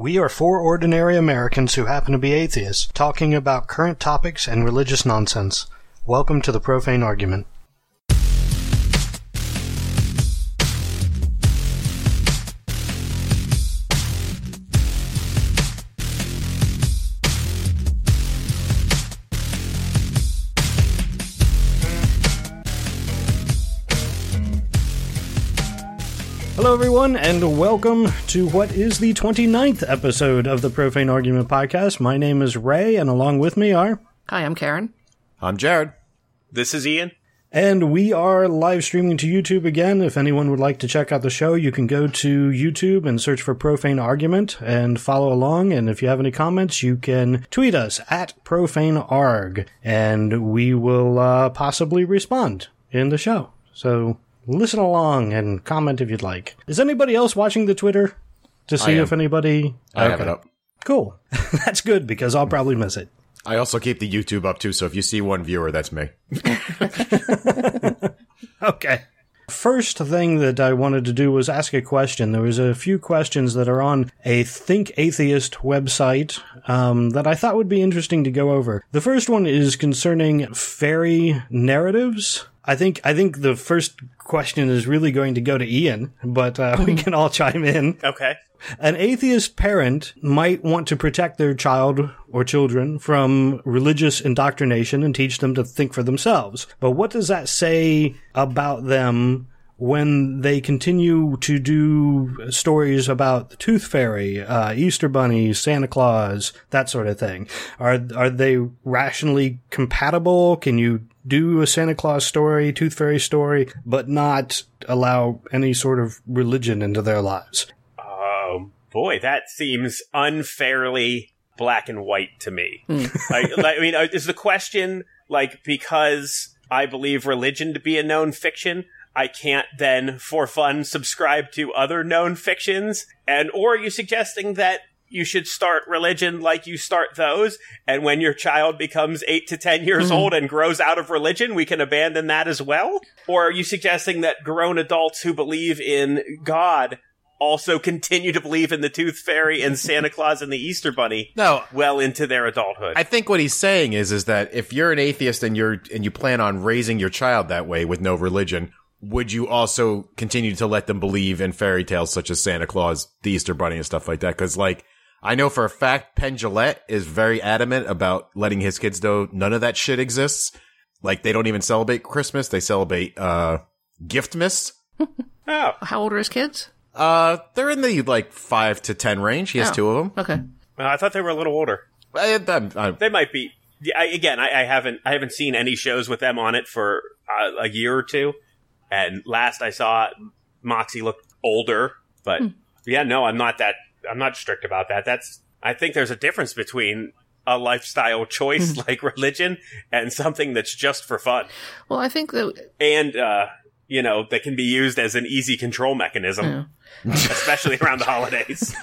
We are four ordinary Americans who happen to be atheists talking about current topics and religious nonsense. Welcome to the Profane Argument. Everyone, and welcome to what is the 29th episode of the Profane Argument Podcast. My name is Ray, and along with me are. Hi, I'm Karen. I'm Jared. This is Ian. And we are live streaming to YouTube again. If anyone would like to check out the show, you can go to YouTube and search for Profane Argument and follow along. And if you have any comments, you can tweet us at ProfaneArg, and we will uh, possibly respond in the show. So listen along and comment if you'd like. Is anybody else watching the Twitter to see if anybody? I have it up. Cool. That's good because I'll probably miss it. I also keep the YouTube up too, so if you see one viewer, that's me. Okay. First thing that I wanted to do was ask a question. There was a few questions that are on a Think Atheist website um, that I thought would be interesting to go over. The first one is concerning fairy narratives. I think I think the first question is really going to go to Ian, but uh, we can all chime in. Okay. An atheist parent might want to protect their child or children from religious indoctrination and teach them to think for themselves. But what does that say about them when they continue to do stories about the Tooth Fairy, uh, Easter Bunny, Santa Claus, that sort of thing? Are are they rationally compatible? Can you do a Santa Claus story, Tooth Fairy story, but not allow any sort of religion into their lives? Oh boy, that seems unfairly black and white to me. I, I mean, uh, is the question like because I believe religion to be a known fiction? I can't then, for fun, subscribe to other known fictions? And, or are you suggesting that you should start religion like you start those, and when your child becomes eight to ten years hmm. old and grows out of religion, we can abandon that as well? Or are you suggesting that grown adults who believe in God also continue to believe in the Tooth Fairy and Santa Claus and the Easter Bunny No, well into their adulthood? I think what he's saying is is that if you're an atheist and you're and you plan on raising your child that way with no religion, would you also continue to let them believe in fairy tales such as Santa Claus, the Easter Bunny, and stuff like that? Because like. I know for a fact Penn Jillette is very adamant about letting his kids know none of that shit exists. Like they don't even celebrate Christmas; they celebrate uh, Giftmas. oh, How old are his kids? Uh, they're in the like five to ten range. He has Oh. two of them. Okay. well, I thought they were a little older. I, I'm- I'm- They might be. Yeah, I, again, I, I haven't I haven't seen any shows with them on it for uh, a year or two. And last I saw, Moxie looked older. But yeah, no, I'm not that. I'm not strict about that. That's. I think there's a difference between a lifestyle choice like religion and something that's just for fun, Well, I think that and uh, you know that can be used as an easy control mechanism, especially around the holidays.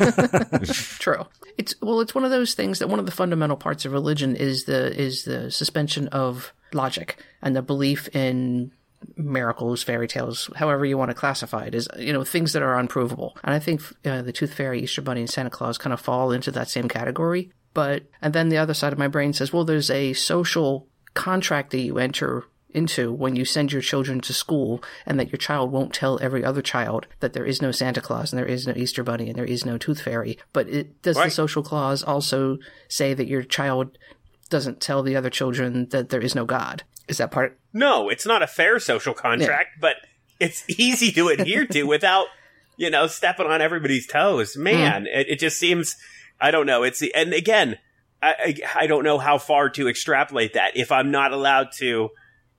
true. It's well, it's one of those things that one of the fundamental parts of religion is the is the suspension of logic and the belief in miracles, fairy tales, however you want to classify it, is you know things that are unprovable. And I think uh, the Tooth Fairy, Easter Bunny, and Santa Claus kind of fall into that same category. But and then the other side of my brain says, well, there's a social contract that you enter into when you send your children to school and that your child won't tell every other child that there is no Santa Claus and there is no Easter Bunny and there is no Tooth Fairy. But it, does the social clause also say that your child doesn't tell the other children that there is no God? Is that part? No, it's not a fair social contract, but it's easy to adhere to without, you know, stepping on everybody's toes. Man, it, it just seems, I don't know. It's, and again, I, I, I don't know how far to extrapolate that. If I'm not allowed to,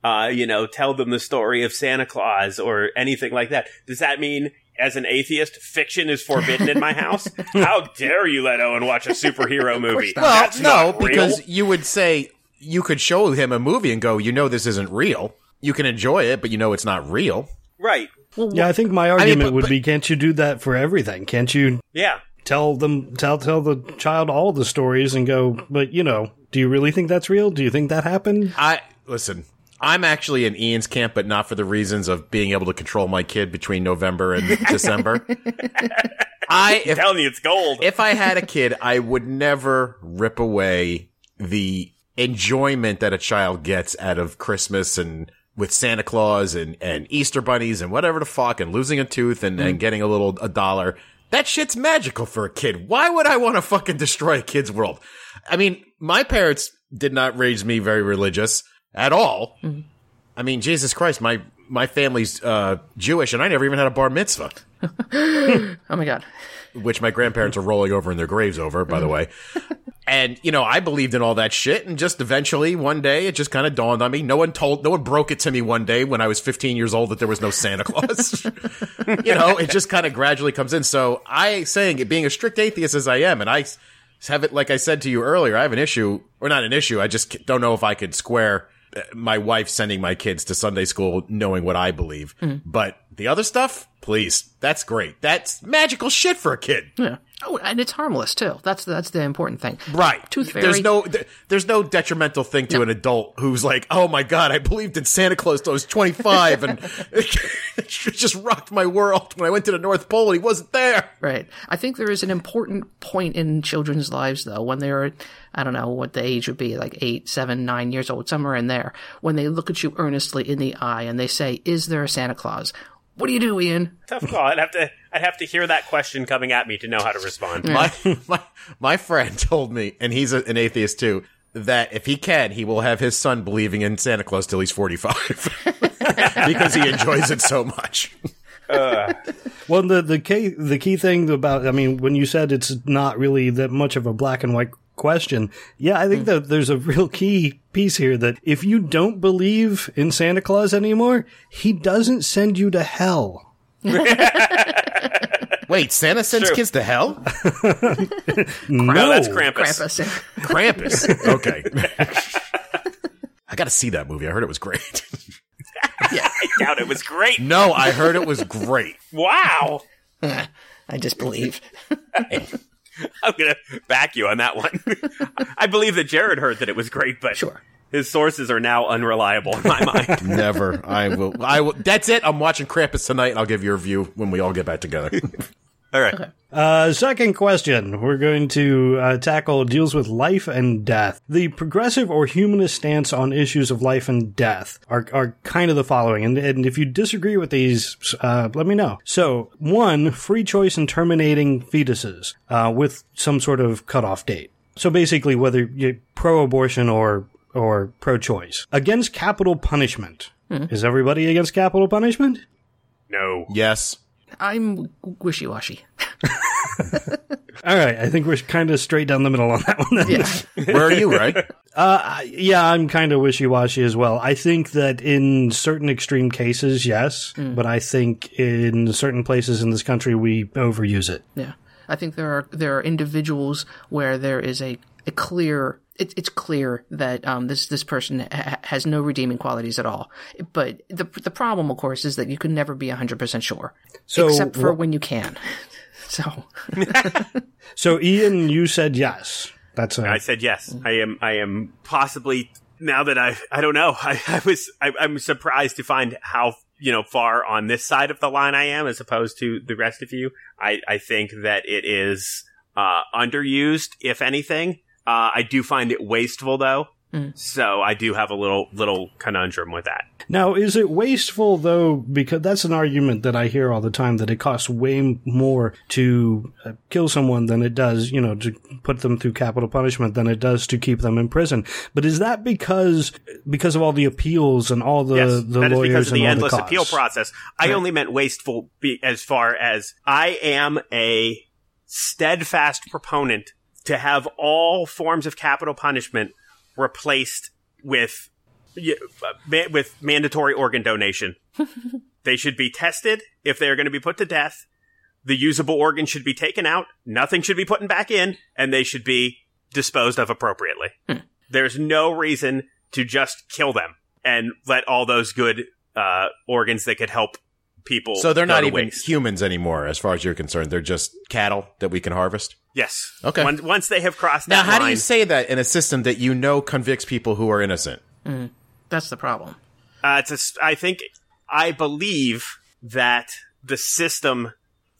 uh, you know, tell them the story of Santa Claus or anything like that, does that mean as an atheist, fiction is forbidden in my house? How dare you let Owen watch a superhero movie? well, That's no, not real. because you would say you could show him a movie and go, you know, this isn't real. You can enjoy it, but you know it's not real. right. Yeah, I think my argument but- would but- be: Can't you do that for everything? Can't you Yeah. tell them tell tell the child all the stories and go? But you know, do you really think that's real? Do you think that happened? I listen. I'm actually in Ian's camp, but not for the reasons of being able to control my kid between November and December. I I'm telling you, it's gold. if I had a kid, I would never rip away the enjoyment that a child gets out of Christmas and with Santa Claus and, and Easter bunnies and whatever the fuck and losing a tooth and, and mm. getting a little, a dollar. That shit's magical for a kid. Why would I want to fucking destroy a kid's world? I mean, my parents did not raise me very religious at all. Mm-hmm. I mean, Jesus Christ, my, my family's, uh, Jewish and I never even had a bar mitzvah Oh my god. which my grandparents are rolling over in their graves over, by the mm-hmm. way. And, you know, I believed in all that shit. And just eventually, one day, it just kind of dawned on me. No one told, no one broke it to me one day when I was 15 years old that there was no Santa Claus. you know, it just kind of gradually comes in. So I saying it being a strict atheist as I am, and I have it, like I said to you earlier, I have an issue, or not an issue. I just don't know if I could square uh, my wife sending my kids to Sunday school knowing what I believe. But the other stuff, please, that's great. That's magical shit for a kid. Yeah. Oh, and it's harmless too. That's that's the important thing. Right. Tooth Fairy. There's no there's no detrimental thing to an adult who's like, "Oh my god, I believed in Santa Claus till I was 25 and it just rocked my world when I went to the North Pole and he wasn't there." Right. I think there is an important point in children's lives, though, when they're, I don't know what the age would be, like eight, seven, nine years old, somewhere in there, when they look at you earnestly in the eye and they say, Is there a Santa Claus? What do you do, Ian? Tough call. I'd have to. I'd have to hear that question coming at me to know how to respond. My my my friend told me and he's a, an atheist too that if he can, he will have his son believing in Santa Claus till he's 45 because he enjoys it so much. Well, the the key the key thing about I mean, when you said it's not really that much of a black and white question, yeah, I think hmm. that there's a real key piece here that if you don't believe in Santa Claus anymore, he doesn't send you to hell. Wait, Santa sends True. kids to hell? No, that's Krampus. Krampus. Krampus. Okay. I got to see that movie. I heard it was great. yeah. I doubt it was great. no, I heard it was great. Wow. I just believe. I'm gonna back you on that one. I believe that Jared heard that it was great, but Sure. his sources are now unreliable in my mind. Never. I will. I will. That's it. I'm watching Krampus tonight, and I'll give you a review when we all get back together. All right. Uh, second question we're going to uh, tackle deals with life and death. The progressive or humanist stance on issues of life and death are, are kind of the following. And, and if you disagree with these, uh, let me know. So, one, free choice in terminating fetuses uh, with some sort of cutoff date. So basically, whether you're pro-abortion or or pro-choice, against capital punishment. Is everybody against capital punishment? No. yes. I'm wishy washy. All right, I think we're kind of straight down the middle on that one. Yeah. Where are you? Right. Uh, yeah, I'm kind of wishy-washy as well. I think that in certain extreme cases, yes, but I think in certain places in this country, we overuse it. Yeah, I think there are there are individuals where there is a, a clear it, it's clear that um, this this person ha- has no redeeming qualities at all. But the the problem, of course, is that you can never be hundred percent sure, So except for wh- when you can. So So, Ian, you said yes. That's a, I said yes. I am. I am possibly now that I. I don't know. I, I was. I, I'm surprised to find how you know far on this side of the line I am as opposed to the rest of you. I. I think that it is uh, underused, if anything. Uh, I do find it wasteful though. So I do have a little little conundrum with that. Now, is it wasteful though? Because that's an argument that I hear all the time that it costs way more to uh, kill someone than it does, you know, to put them through capital punishment than it does to keep them in prison. But is that because because of all the appeals and all the Yes, the that is lawyers because of the endless the appeal process. I only meant wasteful be, as far as I am a steadfast proponent to have all forms of capital punishment replaced with y- uh, ma- with mandatory organ donation. they should be tested if they are going to be put to death. The usable organ should be taken out. Nothing should be put back in, and they should be disposed of appropriately. There's no reason to just kill them and let all those good uh, organs that could help people. So they're go not to even waste. humans anymore, as far as you're concerned. They're just cattle that we can harvest. Yes. Okay. Once, once they have crossed Now, that how do you say that in a system that you know convicts people who are innocent? that's the problem. uh, it's a s I think I believe that the system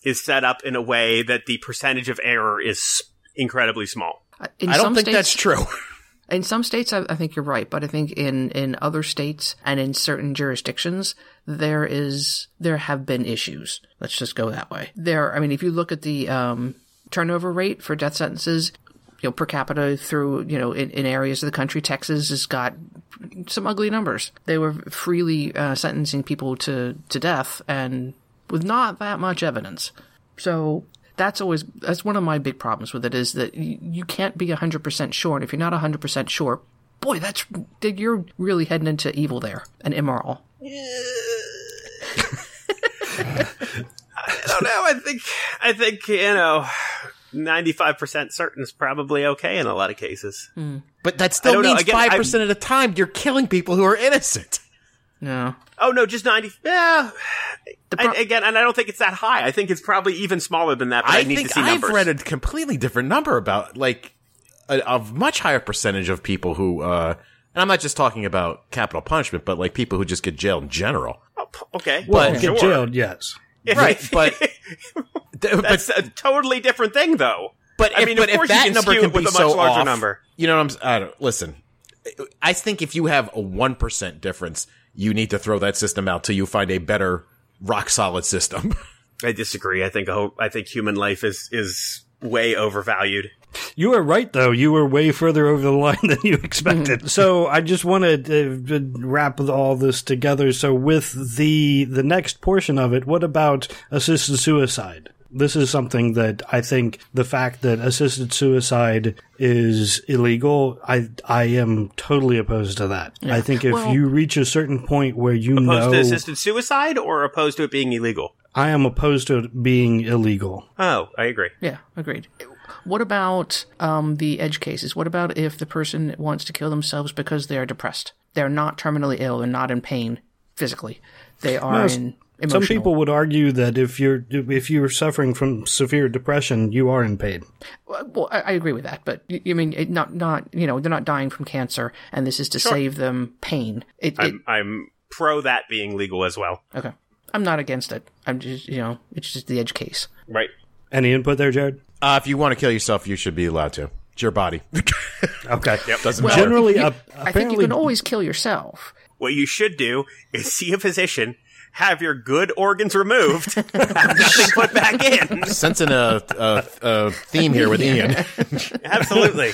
is set up in a way that the percentage of error is incredibly small. Uh, In I don't some think states, that's true. In some states, I, I think you're right, but I think in in other states and in certain jurisdictions, there is there have been issues. Let's just go that way. There, I mean, if you look at the um, turnover rate for death sentences, you know, per capita through you know in, in areas of the country, Texas has got some ugly numbers. They were freely uh, sentencing people to to death and with not that much evidence. So that's always that's one of my big problems with it is that you, you can't be 100% sure and if you're not 100% sure boy that's you're really heading into evil there and immoral I don't know. I think I think you know, ninety five percent certain is probably okay in a lot of cases. But that still don't means five percent of the time you're killing people who are innocent. no Oh no, just ninety. Yeah. Pro- I, again, and I don't think it's that high. I think it's probably even smaller than that. But I, I need think to see I've numbers. read a completely different number about like a, a much higher percentage of people who, uh, and I'm not just talking about capital punishment, but like people who just get jailed in general. Oh, okay, Well, But- get sure. jailed, yes. Right, but- that's a totally different thing, though. But I if, mean, but of course if that number can be a much so larger off, number. you know what I'm? I don't listen. I think if you have a one percent difference, you need to throw that system out till you find a better rock solid system. I disagree. I think I think human life is is way overvalued. You were right, though. You were way further over the line than you expected. so I just wanted to wrap all this together. So with the the next portion of it, what about assisted suicide? This is something that I think the fact that assisted suicide is illegal, I I am totally opposed to that. I think if Well- you reach a certain point where you know Opposed know to assisted suicide, or opposed to it being illegal? I am opposed to it being illegal. Oh, I agree. yeah agreed what about um, the edge cases what about if the person wants to kill themselves because they're depressed they're not terminally ill they're not in pain physically they are Well, in emotional. Some people would argue that if you're if you're suffering from severe depression, you are in pain. Well, I, I agree with that, but you, you mean it not not you know they're not dying from cancer, and this is to save them pain. It, it I'm I'm pro that being legal as well. okay. I'm not against it. I'm just you know it's just the edge case. Right. Any input there, Jared? Uh, if you want to kill yourself, you should be allowed to. It's your body. Okay. Doesn't Well, matter. Generally, you- uh, I think you can always kill yourself. What you should do is see a physician, have your good organs removed, have nothing put back in. Sensing a, a, a theme here with Ian. Absolutely.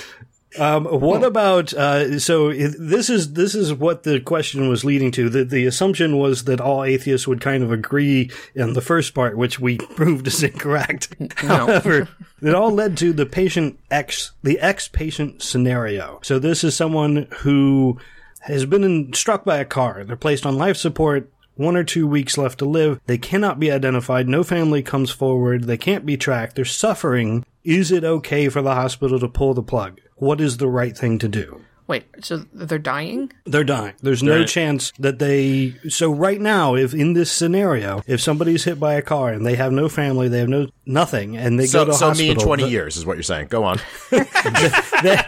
Um, what about uh, so this is this is what the question was leading to. The the assumption was that all atheists would kind of agree in the first part, which we proved is incorrect. However, it all led to the patient X, the X patient scenario. So this is someone who has been in, struck by a car. They're placed on life support. One or two weeks left to live. They cannot be identified. No family comes forward. They can't be tracked. They're suffering. Is it okay for the hospital to pull the plug? What is the right thing to do? Wait, so they're dying? They're dying. There's no They're- chance that they. So right now, if in this scenario, if somebody's hit by a car and they have no family, they have no nothing, and they So, go to so hospital, me in 20 the- years is what you're saying. Go on. they-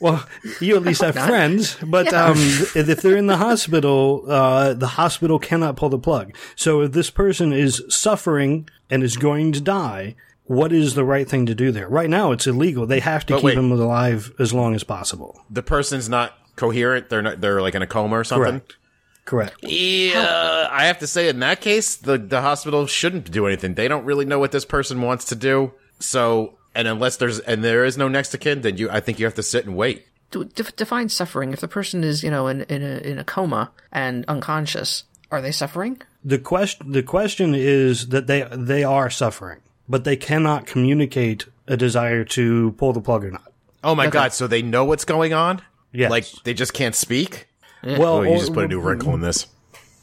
well, you at least have friends, but um, if they're in the hospital, uh, the hospital cannot pull the plug. So if this person is suffering and is going to die, what is the right thing to do there? Right now, it's illegal. They have to But keep wait. him alive as long as possible. The person's not coherent. They're not, they're like in a coma or something. Correct. Correct. Yeah, I have to say in that case, the the hospital shouldn't do anything. They don't really know what this person wants to do. So, and unless there's and there is no next of kin, then you I think you have to sit and wait. Define suffering. If the person is you know in in a, in a coma and unconscious, are they suffering? The question the question is that they they are suffering, but they cannot communicate a desire to pull the plug or not. Oh my god! So they know what's going on. Yes. Like they just can't speak. Well, Oh, you or- just put a new wrinkle in this.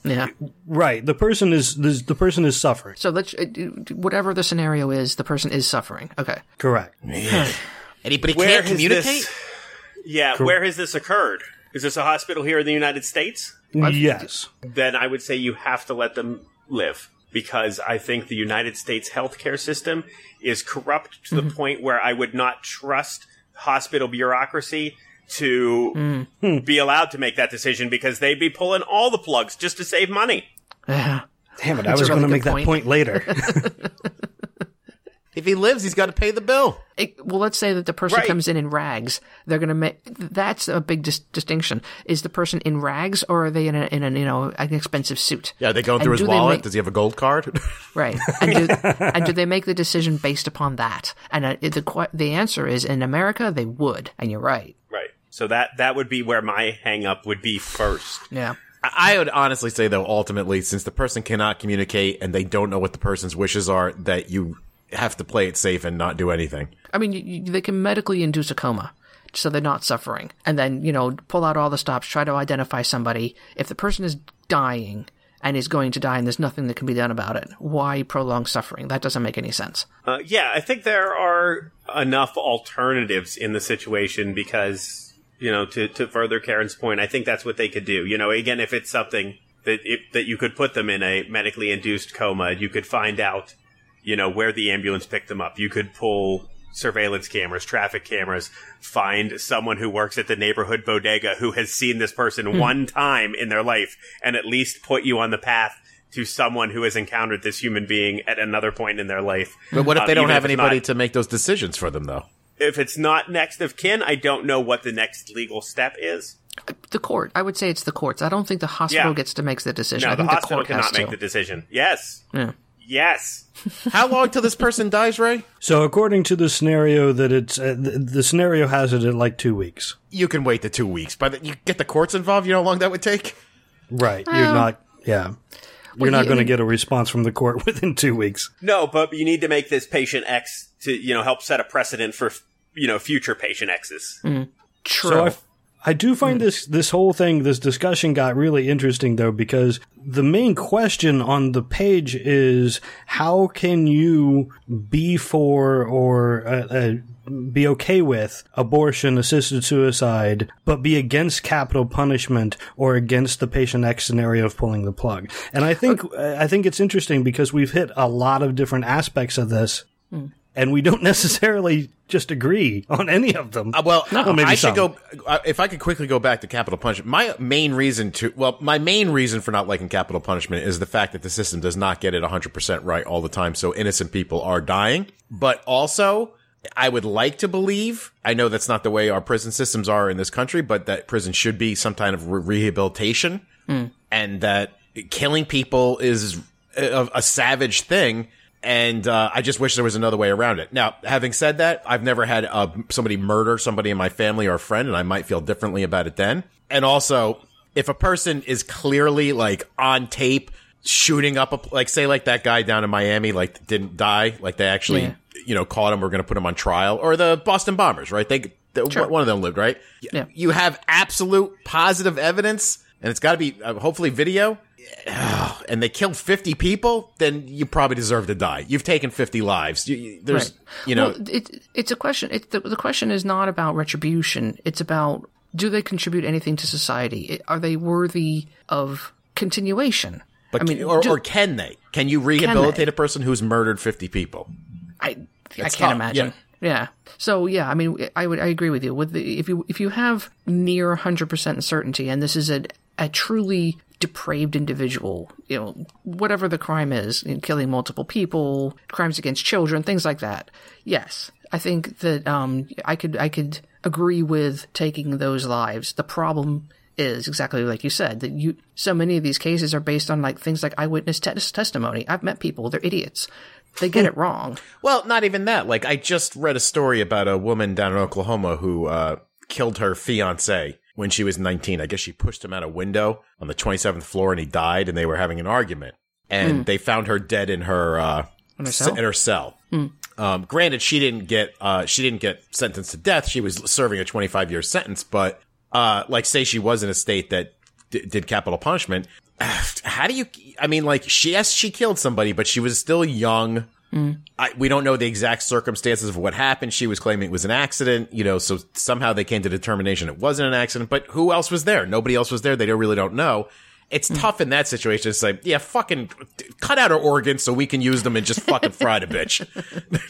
Yeah. right. The person is the, the person is suffering. So let's uh, whatever the scenario is, the person is suffering. Okay. Correct. Anybody Where can't communicate. this? Yeah, where has this occurred? Is this a hospital here in the United States? Yes. Then I would say you have to let them live because I think the United States healthcare system is corrupt to the mm-hmm. point where I would not trust hospital bureaucracy to mm. be allowed to make that decision because they'd be pulling all the plugs just to save money. Yeah. Damn it! I That's a was really going to make point. that point later. If he lives, he's got to pay the bill. It, well, let's say that the person Right. comes in in rags. They're going to make that's a big dis- distinction. Is the person in rags or are they in a in a you know an expensive suit? Yeah, they going And through his wallet. make- Does he have a gold card? Right. And do, and do they make the decision based upon that? And uh, the the answer is in America they would. And you're right. Right. So that that would be where my hang up would be first. Yeah. I would honestly say, though, ultimately, since the person cannot communicate and they don't know what the person's wishes are, that you have to play it safe and not do anything. I mean, you, you, they can medically induce a coma. So they're not suffering. And then, you know, pull out all the stops, try to identify somebody. If the person is dying and is going to die and there's nothing that can be done about it, why prolong suffering? That doesn't make any sense. Uh, yeah, I think there are enough alternatives in the situation because, you know, to, to further Karen's point, I think that's what they could do. You know, again, if it's something that if, that you could put them in a medically induced coma, you could find out, you know, where the ambulance picked them up. You could pull surveillance cameras, traffic cameras, find someone who works at the neighborhood bodega who has seen this person one time in their life and at least put you on the path to someone who has encountered this human being at another point in their life. But what if Um, they don't have anybody not- to make those decisions for them, though? if it's not next of kin, I don't know what the next legal step is. The court. I would say it's the courts. I don't think the hospital Yeah. gets to make the decision. No, I the think hospital the court has cannot make to. the decision. Yes. Yeah. Yes. How long till this person dies, Ray? so, according to the scenario that it's uh, the, the scenario has it at like two weeks. You can wait the two weeks, but you get the courts involved. You know how long that would take? Right. You're not. Yeah. You're not you- going to get a response from the court within two weeks. No, but you need to make this patient X to, you know, help set a precedent for, you know, future patient X's. True. So I, I do find this this whole thing, this discussion got really interesting though, because the main question on the page is how can you be for or uh, uh, be okay with abortion, assisted suicide, but be against capital punishment or against the patient X scenario of pulling the plug? And I think I think it's interesting because we've hit a lot of different aspects of this. And we don't necessarily just agree on any of them. Uh, well, maybe I should go. Uh, if I could quickly go back to capital punishment, my main reason to well, my main reason for not liking capital punishment is the fact that the system does not get it 100 percent right all the time. So innocent people are dying, but also. I would like to believe, I know that's not the way our prison systems are in this country, but that prison should be some kind of re- rehabilitation and that killing people is a, a savage thing. And uh, I just wish there was another way around it. Now, having said that, I've never had uh, somebody murder somebody in my family or a friend, and I might feel differently about it then. And also, if a person is clearly like on tape shooting up a like say like that guy down in Miami like didn't die like they actually Yeah. you know caught him we're going to put him on trial or the Boston bombers right they, they Sure. one of them lived right Yeah. you have absolute positive evidence and it's got to be uh, hopefully video and they killed 50 people then you probably deserve to die you've taken 50 lives you, you- there's Right. you know well, it, it's a question. It, the, the question is not about retribution. It's about do they contribute anything to society? Are they worthy of continuation? but I mean, or, do- or can they can you rehabilitate they? a person who's murdered 50 people I I can't tough, imagine. Yeah. So yeah, I mean, I would I agree with you. With the if you if you have near hundred percent certainty, and this is a a truly depraved individual, you know, whatever the crime is, you know, killing multiple people, crimes against children, things like that. Yes, I think that um I could I could agree with taking those lives. The problem is exactly like you said that you so many of these cases are based on like things like eyewitness tes- testimony. I've met people; they're idiots. They get it wrong. Well, not even that. Like, I just read a story about a woman down in Oklahoma who uh, killed her fiance when she was 19. I guess she pushed him out a window on the 27th floor and he died, and they were having an argument. And they found her dead in her uh, her cell? in her cell. Um, granted, she didn't get uh, she didn't get sentenced to death. She was serving a 25 year sentence, but uh, like, say she was in a state that d- did capital punishment. How do you? I mean, like, she yes, she killed somebody, but she was still young. I, we don't know the exact circumstances of what happened. She was claiming it was an accident, you know, so somehow they came to the determination it wasn't an accident, but who else was there? Nobody else was there. They don't really don't know. It's tough in that situation to say, yeah, fucking cut out her organs so we can use them and just fucking fry the bitch.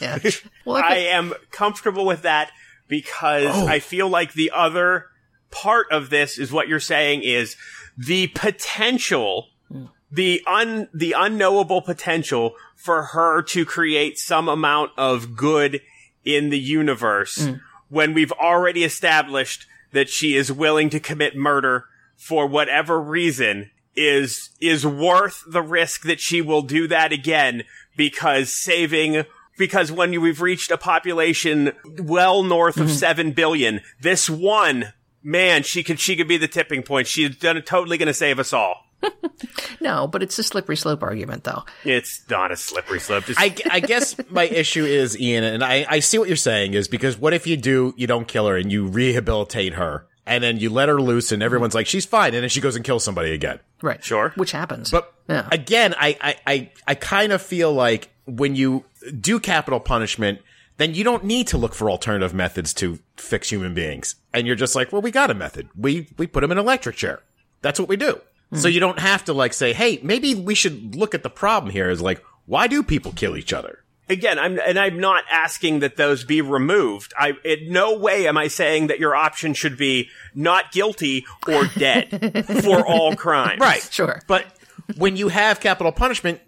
Yeah. Well, I I, am comfortable with that because Oh. I feel like the other part of this is what you're saying is the potential the un the unknowable potential for her to create some amount of good in the universe mm. when we've already established that she is willing to commit murder for whatever reason is is worth the risk that she will do that again because saving because when we've reached a population well north of mm-hmm. 7 billion this one man she could she could be the tipping point. She's done totally going to save us all No, but it's a slippery slope argument, though. it's not a slippery slope Just- I, I guess my issue is Ian, and I, I see what you're saying is because what if you do you don't kill her and you rehabilitate her and then you let her loose and everyone's like she's fine and then she goes and kills somebody again. Right. Sure. Which happens. But Yeah. again, I, I, I, I kind of feel like when you do capital punishment, then you don't need to look for alternative methods to fix human beings. And you're just like, well, we got a method. We, we put them in an electric chair. That's what we do. So you don't have to like say, hey, maybe we should look at the problem here is like, why do people kill each other? again, I'm and I'm not asking that those be removed. I in no way am I saying that your option should be not guilty or dead for all crimes. Right. Sure. But when you have capital punishment,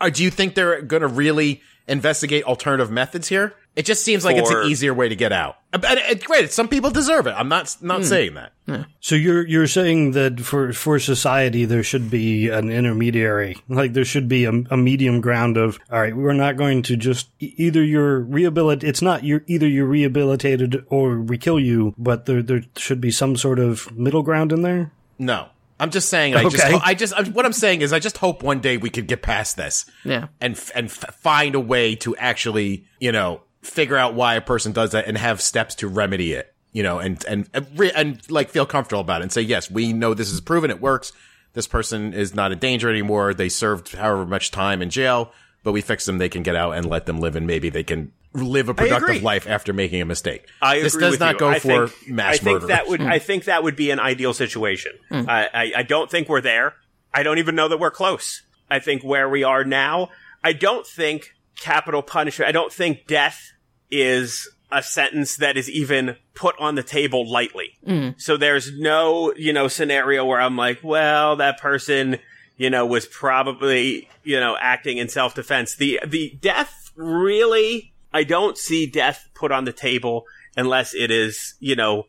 uh, do you think they're going to really investigate alternative methods here? It just seems like it's an easier way to get out. But uh, granted, some people deserve it. I'm not not saying that. So you're you're saying that for for society there should be an intermediary, like there should be a, a medium ground of all right, we're not going to just either you're rehabilit. It's not you're either you're rehabilitated or we kill you, but there there should be some sort of middle ground in there. No, I'm just saying. I just Okay. I just I- what I'm saying is I just hope one day we could get past this. Yeah. and f- and f- find a way to actually you know figure out why a person does that and have steps to remedy it. You know, and and and, and like feel comfortable about it and say yes, we know this is proven, it works. This person is not a danger anymore. They served however much time in jail, but we fixed them. They can get out and let them live, and maybe they can live a productive life after making a mistake. I agree this does with not you. go I for think, mass I think murder. that would hmm. I think that would be an ideal situation. Hmm. I, I I don't think we're there. I don't even know that we're close. I think where we are now, I don't think capital punishment. I don't think death is a sentence that is even put on the table lightly. Mm. So there's no, you know, scenario where I'm like, well, that person, you know, was probably, you know, acting in self-defense. The, the death really, I don't see death put on the table unless it is, you know,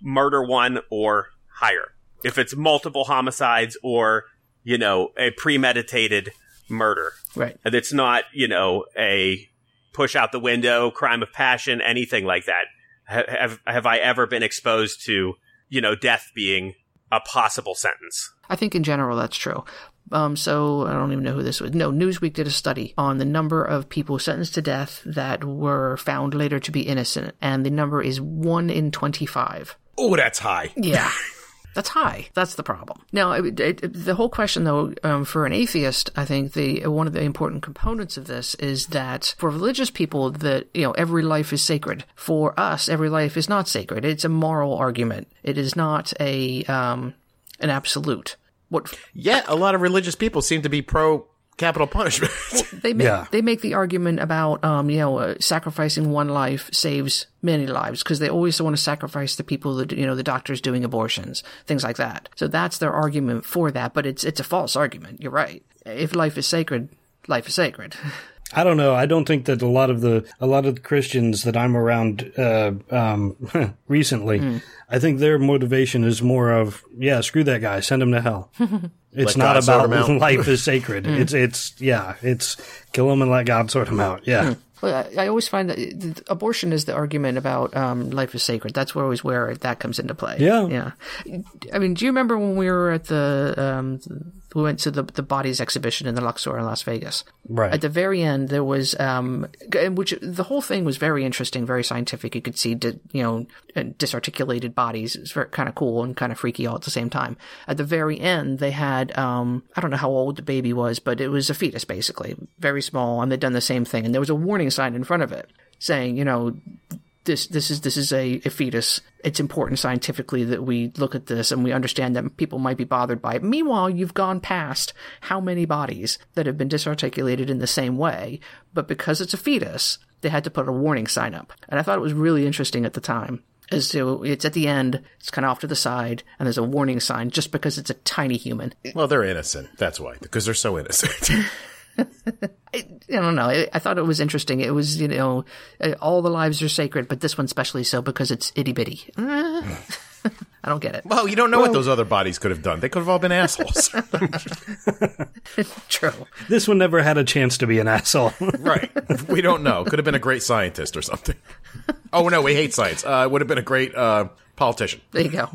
murder one or higher. If it's multiple homicides or, you know, a premeditated murder. Right. And it's not, you know, a push out the window, crime of passion, anything like that. Ha- Have, have I ever been exposed to, you know, death being a possible sentence? I think in general that's true. Um, so I don't even know who this was. No, Newsweek did a study on the number of people sentenced to death that were found later to be innocent, and the number is one in twenty-five. oh, that's high. Yeah. That's high. That's the problem. Now, it, it, the whole question, though, um, for an atheist, I think the one of the important components of this is that for religious people, that you know every life is sacred. For us, every life is not sacred. It's a moral argument. It is not a um, an absolute. What Yet a lot of religious people seem to be pro capital punishment. they make Yeah. they make the argument about um you know uh, sacrificing one life saves many lives because they always want to sacrifice the people that you know the doctors doing abortions things like that so that's their argument for that but it's it's a false argument you're right if life is sacred life is sacred I don't know. I don't think that a lot of the a lot of the Christians that I'm around uh, um, recently, I think their motivation is more of yeah, screw that guy, send him to hell. It's Let not God about life is sacred. it's it's yeah, it's kill him and let God sort him out. Yeah. Well, I I always find that abortion is the argument about um, life is sacred. That's where always where that comes into play. Yeah. yeah. I mean, do you remember when we were at the um, we went to the the bodies exhibition in the Luxor in Las Vegas? Right. At the very end, there was um, which the whole thing was very interesting, very scientific. You could see, di- you know, disarticulated bodies. It's very kind of cool and kind of freaky all at the same time. At the very end, they had um, I don't know how old the baby was, but it was a fetus basically, very small, and they'd done the same thing. And there was a warning sign in front of it saying, you know, this this is this is a, a fetus. It's important scientifically that we look at this and we understand that people might be bothered by it. Meanwhile, you've gone past how many bodies that have been disarticulated in the same way, but because it's a fetus, they had to put a warning sign up. And I thought it was really interesting at the time. As it's at the end, it's kind of off to the side, and there's a warning sign just because it's a tiny human. Well, they're innocent. That's why. Because they're so innocent. I don't know. I, I thought it was interesting. It was, you know, uh, all the lives are sacred, but this one especially so because it's itty bitty. I don't get it. well, you don't know what those other bodies could have done. They could have all been assholes. True. This one never had a chance to be an asshole. right. We don't know. Could have been a great scientist or something. Oh, no, we hate science. Uh, would have been a great uh, politician. There you go.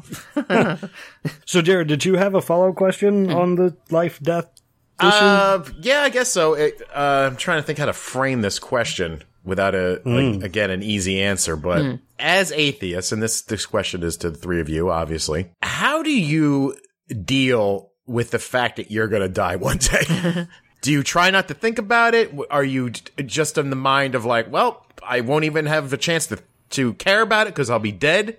so, Jared, did you have a follow up question on the life death issue? Uh, yeah, I guess so. It, uh, I'm trying to think how to frame this question without a like, again an easy answer. But as atheists, and this this question is to the three of you, obviously, how do you deal with the fact that you're going to die one day? do you try not to think about it? Are you just in the mind of like, well, I won't even have a chance to to care about it because I'll be dead?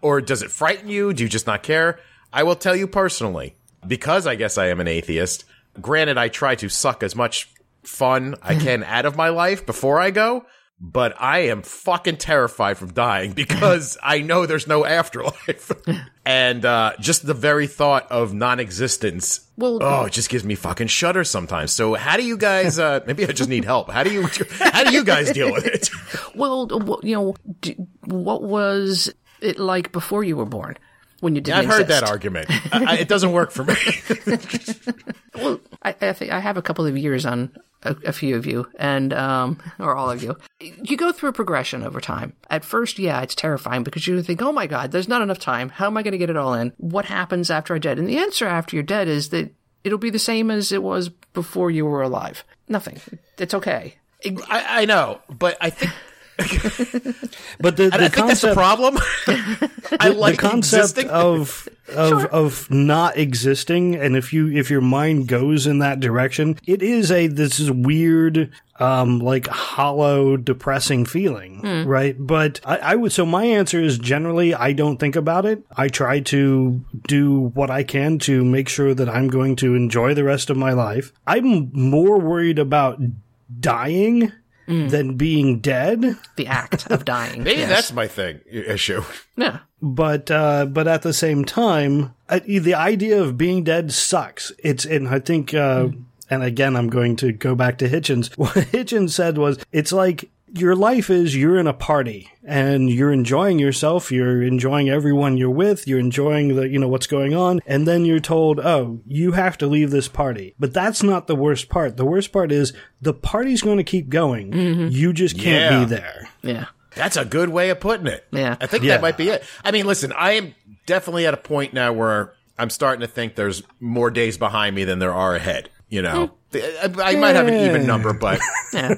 Or does it frighten you? Do you just not care? I will tell you personally, because I guess I am an atheist. Granted, I try to suck as much fun I can out of my life before I go, but I am fucking terrified from dying because I know there's no afterlife. and uh, just the very thought of non existence. Well- oh, it just gives me fucking shudder sometimes. So, how do you guys? Uh, maybe I just need help. How do you? How do you guys deal with it? Well, you know, what was it like before you were born? When you didn't I've heard that argument. I, I, it doesn't work for me. Well, I, I think I have a couple of years on a, a few of you, and um, or all of you. You go through a progression over time. At first, yeah, it's terrifying because you think, "Oh my God, there's not enough time. How am I going to get it all in? What happens after I'm dead?" And the answer after you're dead is that it'll be the same as it was before you were alive. Nothing. It's okay. I, I know, but I think but the, the I think that's the problem. I like the concept existing. of of of not existing, and if you if your mind goes in that direction, it is a this is weird, um, like hollow, depressing feeling, right? But I, I would so my answer is generally I don't think about it. I try to do what I can to make sure that I'm going to enjoy the rest of my life. I'm more worried about dying than being dead. The act of dying. Maybe yes. that's my thing issue. yeah. but uh, but at the same time, I, the idea of being dead sucks. It's and I think, uh, and again, I'm going to go back to Hitchens. What Hitchens said was, it's like your life is you're in a party and you're enjoying yourself. You're enjoying everyone you're with. You're enjoying the you know what's going on, and then you're told, oh, you have to leave this party. But that's not the worst part. The worst part is the party's going to keep going. Mm-hmm. You just can't Yeah. be there. Yeah. That's a good way of putting it. Yeah. I think Yeah. that might be it. I mean, listen, I am definitely at a point now where I'm starting to think there's more days behind me than there are ahead. You know, I, I might have an even number, but Yeah.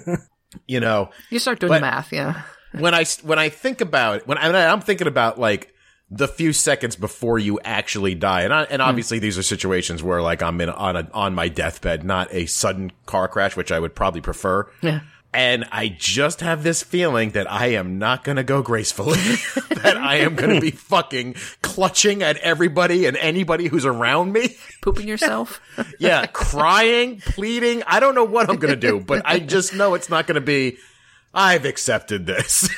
You know, You start doing the math. Yeah. when I when I think about when I, I'm thinking about like the few seconds before you actually die, and I, and hmm. obviously these are situations where like I'm in on a on my deathbed, not a sudden car crash, which I would probably prefer. Yeah. And I just have this feeling that I am not going to go gracefully. that I am going to be fucking clutching at everybody and anybody who's around me. Pooping yourself. Yeah, crying, pleading. I don't know what I'm going to do, but I just know it's not going to be. I've accepted this.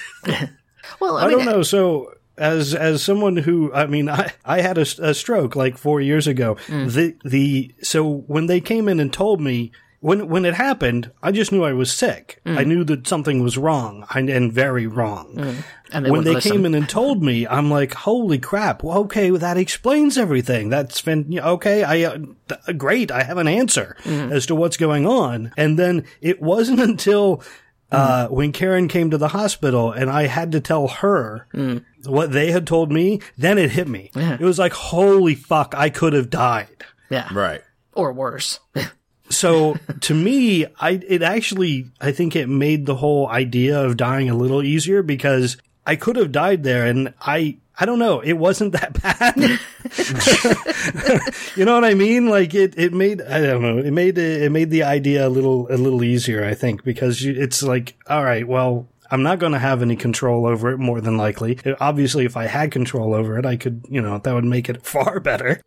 well, I, I don't know. So as as someone who I mean I I had a, a stroke like 4 years ago. Mm. The the so when they came in and told me when when it happened, I just knew I was sick. Mm. I knew that something was wrong and, and very wrong. Mm. and they when they listen. came in and told me, I'm like, "Holy crap! Well, okay, well, that explains everything. That's fan- yeah, okay. I uh, th- uh, great. I have an answer mm. as to what's going on." And then it wasn't until uh, when Karen came to the hospital and I had to tell her what they had told me, then it hit me. It was like, "Holy fuck! I could have died." yeah, right. or worse. So to me, I it actually I think it made the whole idea of dying a little easier because I could have died there and I I don't know, it wasn't that bad. you know what I mean? Like it it made I don't know, it made it, it made the idea a little a little easier, I think, because you, it's like all right, well, I'm not going to have any control over it more than likely. Obviously, if I had control over it, I could, you know, that would make it far better.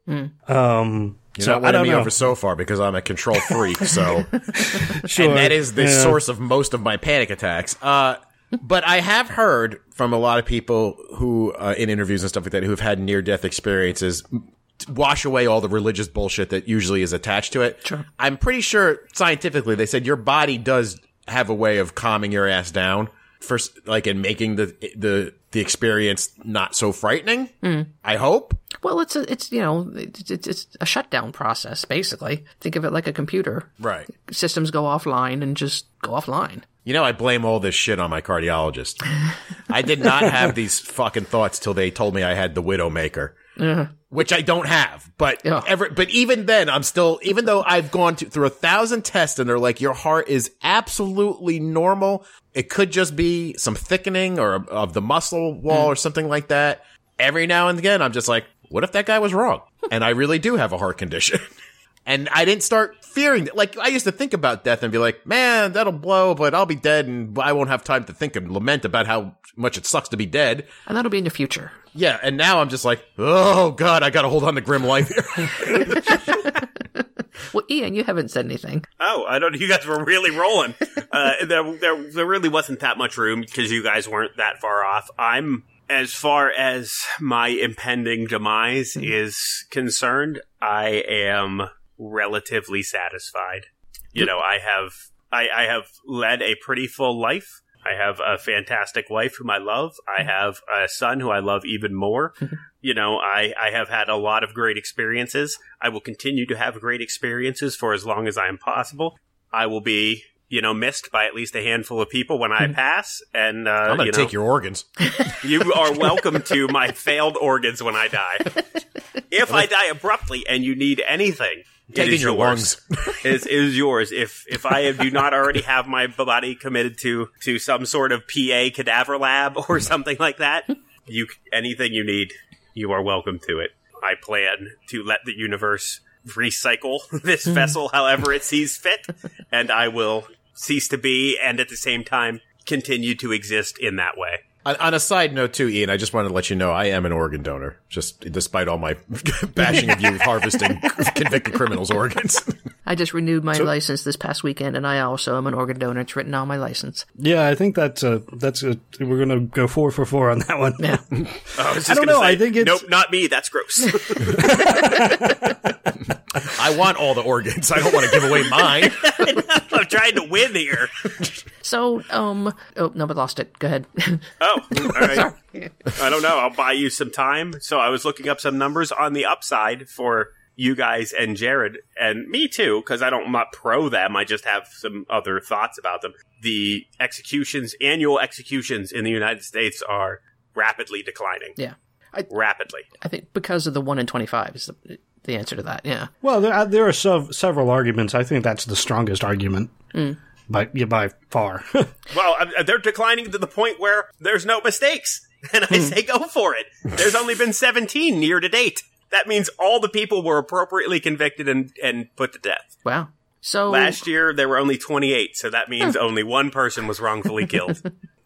Um You're so not I winning don't me know. over so far because I'm a control freak. So, Sure. and that is the Yeah. source of most of my panic attacks. Uh, but I have heard from a lot of people who, uh, in interviews and stuff like that, who have had near death experiences, wash away all the religious bullshit that usually is attached to it. Sure. I'm pretty sure scientifically they said your body does have a way of calming your ass down first, like in making the, the, the experience not so frightening. I hope. Well, it's a, it's, you know, it's, it's, it's a shutdown process, basically. Think of it like a computer. Right. Systems go offline and just go offline. You know, I blame all this shit on my cardiologist. I did not have these fucking thoughts till they told me I had the Widowmaker, uh-huh. which I don't have. But Yeah. ever, but even then, I'm still, even though I've gone to, through a thousand tests and they're like, your heart is absolutely normal. It could just be some thickening or of the muscle wall mm. or something like that. Every now and again, I'm just like, what if that guy was wrong? And I really do have a heart condition. And I didn't start fearing that. Like, I used to think about death and be like, man, that'll blow, but I'll be dead and I won't have time to think and lament about how much it sucks to be dead. And that'll be in the future. Yeah. And now I'm just like, oh God, I gotta hold on to grim life here. Well, Ian, you haven't said anything. Oh, I don't know. You guys were really rolling. uh, there, there, there really wasn't that much room because you guys weren't that far off. I'm, as far as my impending demise hmm. is concerned, I am relatively satisfied. You know, I have, I, I have led a pretty full life. I have a fantastic wife whom I love. I hmm. have a son who I love even more. you know, I, I have had a lot of great experiences. I will continue to have great experiences for as long as I am possible. I will be, you know, missed by at least a handful of people when I pass. And, uh, I'm gonna you know, take your organs. you are welcome to my failed organs when I die. If I die abruptly and you need anything, Taking your yours. lungs. is is yours. If if I do not already have my body committed to to some sort of PA cadaver lab or something like that, you anything you need, you are welcome to it. I plan to let the universe recycle this hmm. vessel however it sees fit, and I will cease to be and at the same time continue to exist in that way. On, on a side note too, Ian, I just wanted to let you know I am an organ donor. Just despite all my bashing of you harvesting convicted criminals' organs. I just renewed my license this past weekend, and I also am an organ donor. It's written on my license. Yeah, I think that's a that's a we're gonna go four for four on that one. Yeah. I, was just I don't know, Say, I think it's- nope, not me. That's gross. I want all the organs. I don't want to give away mine. I'm trying to win here. So, um, oh no, but lost it. Go ahead. Oh, all right. I don't know. I'll buy you some time. So I was looking up some numbers on the upside for you guys and Jared and me too, because I don't I'm not pro them. I just have some other thoughts about them. The executions, annual executions in the United States are rapidly declining. yeah, Rapidly. I think because of the one in twenty-five is the, the answer to that. Yeah. Well, there, uh, there are sev- several arguments. I think that's the strongest argument, by yeah, by far. Well, uh, they're declining to the point where there's no mistakes. And I say go for it. There's only been 17 year to date. That means all the people were appropriately convicted and, and put to death. Wow. So Last year, there were only 28, so that means only one person was wrongfully killed.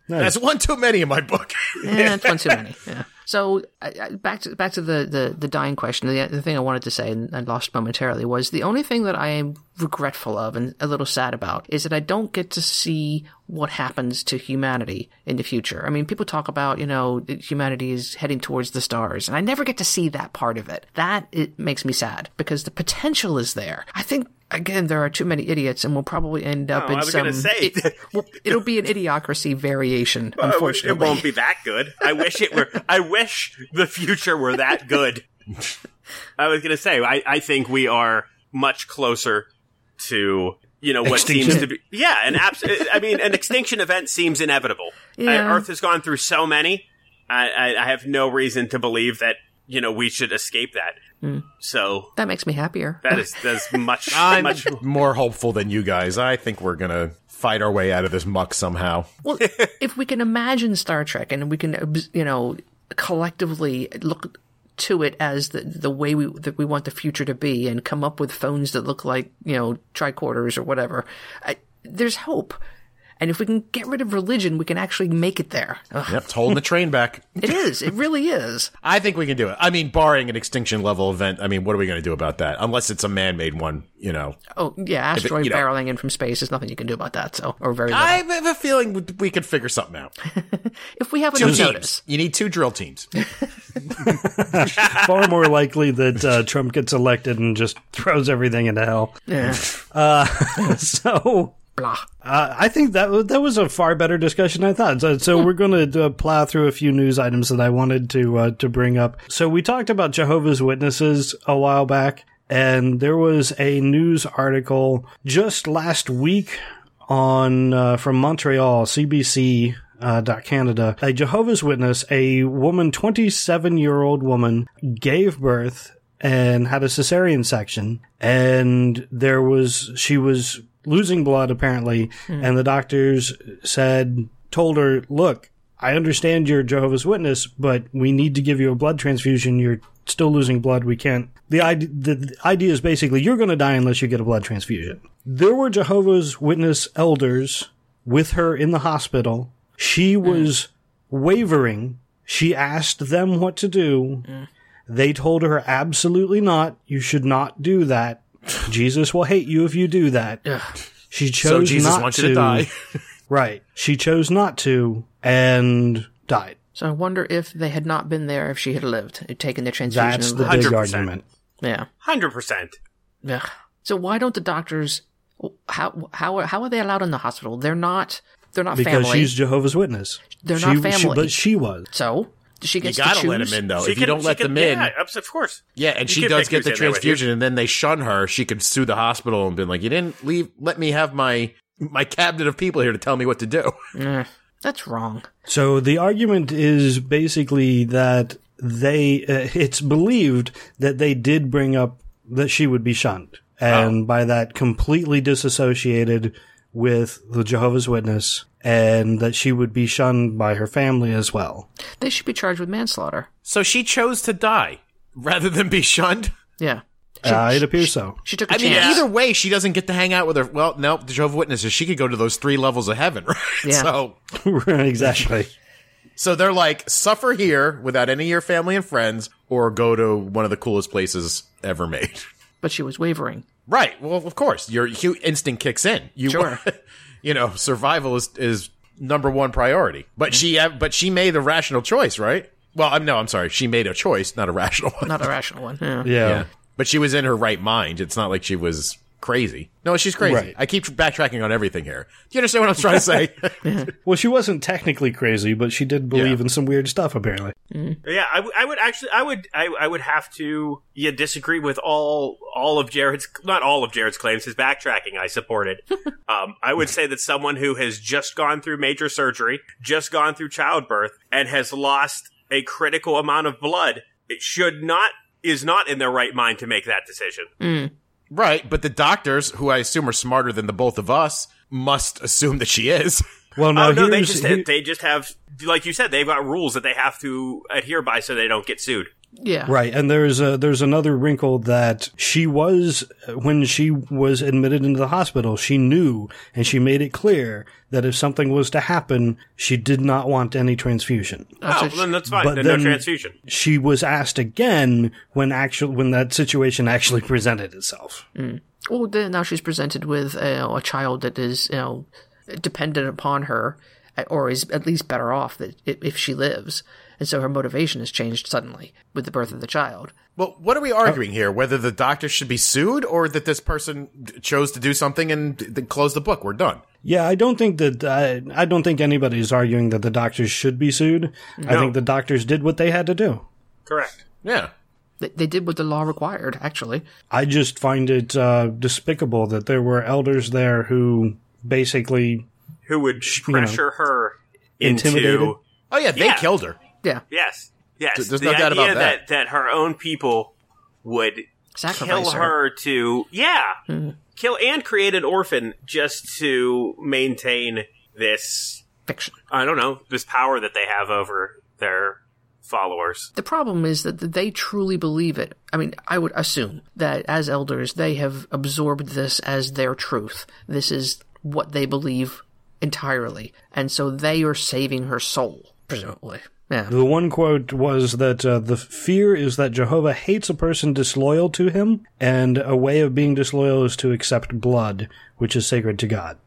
That's one too many in my book. Yeah, it's one too many. Yeah. So I, I, back to back to the, the, the dying question. The, the thing I wanted to say and I lost momentarily was the only thing that I am regretful of and a little sad about is that I don't get to see what happens to humanity in the future. I mean, people talk about you know humanity is heading towards the stars, and I never get to see that part of it. That it makes me sad because the potential is there. I think. Again, there are too many idiots, and we'll probably end up Oh, in I was some. say. it, well, it'll be an idiocracy variation, unfortunately. it won't be that good. I wish it were. I wish the future were that good. I was going to say, I, I think we are much closer to you know what Extinction. seems to be yeah an abs- I mean an extinction event seems inevitable. Yeah. Uh, Earth has gone through so many. I, I, I have no reason to believe that you know we should escape that. So That makes me happier. that is that's much I'm much. more hopeful than you guys. I think we're gonna fight our way out of this muck somehow. Well, if we can imagine Star Trek and we can, you know, collectively look to it as the the way we that we want the future to be, and come up with phones that look like you know tricorders or whatever, I, there's hope. And if we can get rid of religion, we can actually make it there. Ugh, Yep, it's holding the train back. it is. It really is. I think we can do it. I mean, barring an extinction level event, I mean, what are we going to do about that? Unless it's a man-made one, you know. Oh, yeah. Asteroid you know- barreling in from space. There's nothing you can do about that. So, or very little. I have a feeling we- we could figure something out. if we have Two enough teams. notice. You need two drill teams. Far more likely that uh, Trump gets elected and just throws everything into hell. Yeah. So Blah. uh, I think that that was a far better discussion I thought. So, so we're going to uh, plow through a few news items that I wanted to uh, to bring up. So we talked about Jehovah's Witnesses a while back, and there was a news article just last week on uh, from Montreal, CBC. Uh, Canada. A Jehovah's Witness, a woman, 27 year old woman, gave birth and had a cesarean section and there was she was losing blood apparently. Hmm. And the doctors said told her look i understand you're jehovah's witness but we need to give you a blood transfusion. You're still losing blood. We can't. The idea, the, the idea is basically you're going to die unless you get a blood transfusion. There were jehovah's witness elders with her in the hospital. She hmm. was wavering. She asked them what to do. Hmm. They told her absolutely not. You should not do that. Jesus will hate you if you do that. Yeah. She chose So Jesus not wants to. you to die. Right. She chose not to and died. So I wonder if they had not been there, if she had lived, had taken the transfusion. That's the big 100%. argument. yeah. Hundred percent. Ugh. So why don't the doctors? How how how are they allowed in the hospital? They're not. They're not Because family. she's Jehovah's Witness. They're She- not she- family. but she was. so she You gotta to let him in though. She if you don't let can- them in, yeah, of course. yeah, and You she can does get the in there with you. transfusion, and then they shun her. She could sue the hospital and be like, "You didn't leave. Let me have my my cabinet of people here to tell me what to do." Eh, that's wrong. So the argument is basically that they, uh, it's believed that they did bring up that she would be shunned. And by that completely disassociated with the Jehovah's Witness and that she would be shunned by her family as well. They should be charged with manslaughter. So she chose to die rather than be shunned. Yeah. Uh, it appears so. She took a I mean, either way, she doesn't get to hang out with her. Well, no, the Jehovah's Witnesses. She could go to those three levels of heaven, right? Yeah. So, exactly. so they're like, suffer here without any of your family and friends, or go to one of the coolest places ever made. But she was wavering. Right. Well, of course, your instinct kicks in. You, Sure. you know, survival is is number one priority. But she, uh, but she made a rational choice, right? Well, I'm no, I'm sorry. She made a choice, not a rational one. Not a rational one. Yeah. Yeah. Yeah. But she was in her right mind. It's not like she was crazy. No, she's crazy. Right. I keep backtracking on everything here. Do you understand what I'm trying to say? Well, she wasn't technically crazy, but she did believe Yeah. in some weird stuff, apparently. Yeah, I, w- I would actually, I would, I, I would have to, yeah, disagree with all, all of Jared's, not all of Jared's claims. His backtracking, I supported. um, I would say that someone who has just gone through major surgery, just gone through childbirth, and has lost a critical amount of blood, it should not, is not in their right mind to make that decision. Right. But the doctors, who I assume are smarter than the both of us, must assume that she is. Well, now oh no, they just, here- they just have, like you said, they've got rules that they have to adhere by so they don't get sued. Yeah. Right, and there's a, there's another wrinkle that she was when she was admitted into the hospital. She knew, and she made it clear that if something was to happen, she did not want any transfusion. Oh, so then that's fine. but Then then- no transfusion. She was asked again when actual when that situation actually presented itself. Well, then now she's presented with uh, a child that is, you know, dependent upon her, uh, or is at least better off that if she lives, and so her motivation has changed suddenly with the birth of the child. Well, what are we arguing here? Whether the doctor should be sued or that this person chose to do something and d- then close the book? We're done. Yeah, I don't think that I, I don't think anybody's arguing that the doctors should be sued. I think the doctors did what they had to do. Correct. Yeah. They, they did what the law required, actually. I just find it uh, despicable that there were elders there who basically Who would you know, pressure her intimidated? into Oh yeah, they Yeah. killed her. Yeah. yes, yes. Th- there's the no doubt about that. that her own people would Sacrifice kill her. her to yeah, hmm. kill and create an orphan just to maintain this. Fiction. I don't know this power that they have over their followers. The problem is that they truly believe it. I mean, I would assume that as elders, they have absorbed this as their truth. This is what they believe entirely, and so they are saving her soul, presumably. Yeah. The one quote was that uh, the fear is that Jehovah hates a person disloyal to him, and a way of being disloyal is to accept blood, which is sacred to God.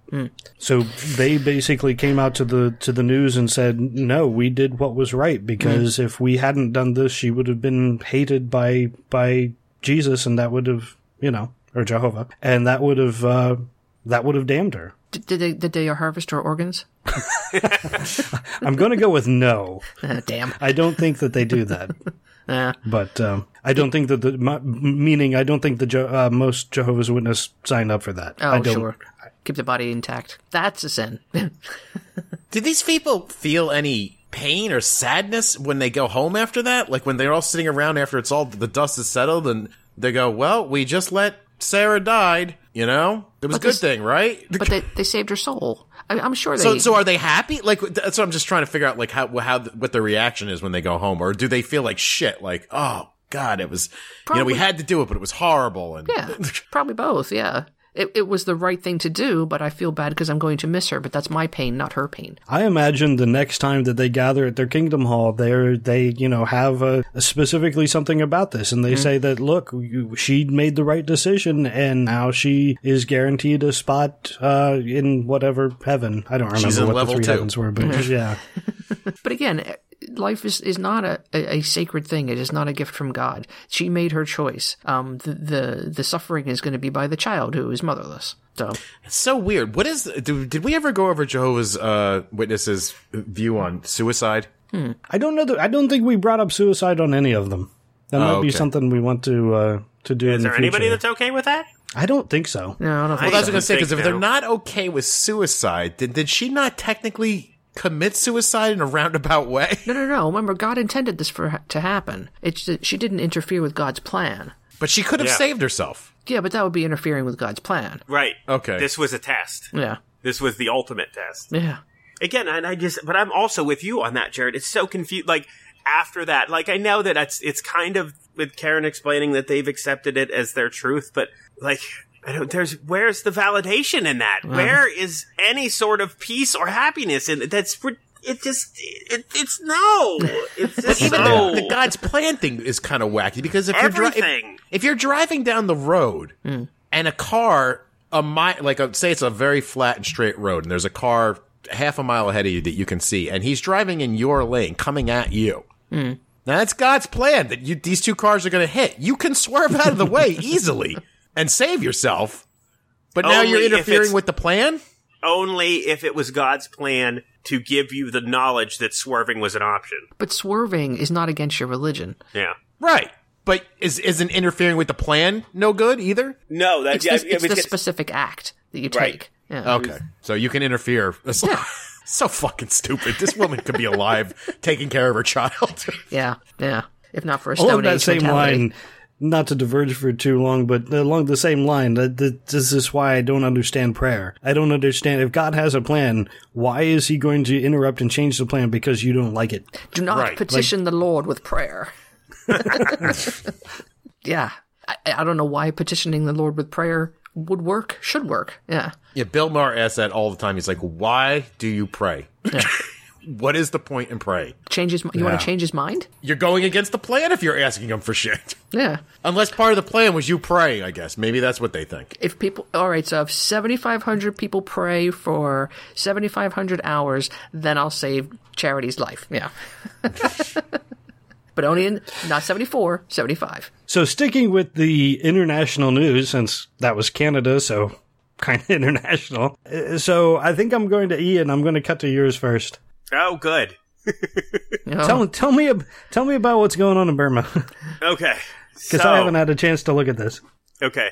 So they basically came out to the to the news and said, "No, we did what was right because if we hadn't done this, she would have been hated by by Jesus, and that would have, you know, or Jehovah, and that would have uh, that would have damned her." Did, did they did they harvest her organs? I'm going to go with no. Uh, damn. I don't think that they do that. Uh, But um, I don't think that the m- meaning I don't think the Je- uh, most Jehovah's Witness sign up for that. oh, I don't. sure. Keep the body intact. That's a sin. Did these people feel any pain or sadness when they go home after that? Like when they're all sitting around after it's all the dust is settled and they go, "Well, we just let Sarah died." You know, it was a good this- thing, right? but they, they saved her soul. I, I'm sure they. So, so are they happy? Like that's what I'm just trying to figure out. Like how how what their reaction is when they go home, or do they feel like shit? Like oh god, it was you know we had to do it, but it was horrible. And yeah, probably both. Yeah. It, it was the right thing to do, but I feel bad because I'm going to miss her. But that's my pain, not her pain. I imagine the next time that they gather at their Kingdom Hall, they they you know have a, specifically something about this, and they Mm-hmm. say that look, you, she made the right decision, and now she is guaranteed a spot uh, in whatever heaven. I don't remember She's what level the three two. heavens were, but yeah. But again, life is, is not a, a, a sacred thing. It is not a gift from God. She made her choice. Um, the, the, the suffering is going to be by the child who is motherless. So, It's so weird. What is? Do, did we ever go over Jehovah's uh, Witnesses' view on suicide? I don't know. That, I don't think we brought up suicide on any of them. That might be something we want to uh, to do. in Is the there anybody that's okay with that? I don't think so. no, I don't I- think Well, that's so. what I was gonna say. Because if no. they're not okay with suicide, did did she not technically commit suicide in a roundabout way? No, no, no. Remember, God intended this for to happen. It's that she didn't interfere with God's plan. But she could have Yeah. saved herself. Yeah, but that would be interfering with God's plan. Right. Okay. This was a test. Yeah, This was the ultimate test. yeah. Again, and I just, but I'm also with you on that, Jared. It's so confused. Like after that, like I know that it's it's kind of with Karen explaining that they've accepted it as their truth, but like. I don't, there's where's the validation in that? Uh-huh. Where is any sort of peace or happiness in it? That's it. Just it, it's no. It's just Even no. the, the God's plan thing is kind of wacky because if you're dri- Everything. if, if you're driving down the road hmm. and a car a mile, like a, say it's a very flat and straight road, and there's a car half a mile ahead of you that you can see, and he's driving in your lane, coming at you. Now that's God's plan that you, these two cars are going to hit. You can swerve out of the way easily and save yourself, but now Only you're interfering with the plan. only if it was God's plan to give you the knowledge that swerving was an option. But swerving is not against your religion. Yeah. Right. But is isn't interfering with the plan no good either? No, that's It's, yeah, the, yeah, it's the because- specific act that you Right. take. Yeah. Okay. So you can interfere. It's like- so fucking stupid. This woman could be alive taking care of her child. Yeah, yeah. If not for a stone Along that same mentality. line, not to diverge for too long, but along the same line, that, that this is why I don't understand prayer. I don't understand if God has a plan, why is He going to interrupt and change the plan because you don't like it? Do not Right, petition the Lord with prayer. yeah. I, I don't know why petitioning the Lord with prayer would work, should work. Yeah. yeah, Bill Maher asks that all the time. He's like, why do you pray? What is the point in praying? Change his, you want to change his mind? You're going against the plan if you're asking him for shit. Yeah. Unless part of the plan was you praying, I guess. Maybe that's what they think. If people, all right, so if 7,500 people pray for 7,500 hours, then I'll save charity's life. Yeah. but only in, not 74, 75. So sticking with the international news, since that was Canada, so kind of international. uh, So I think I'm going to Ian. I'm going to cut to yours first. Oh, good. You? Tell tell me tell me about what's going on in Burma Okay. because so, I haven't had a chance to look at this. Okay.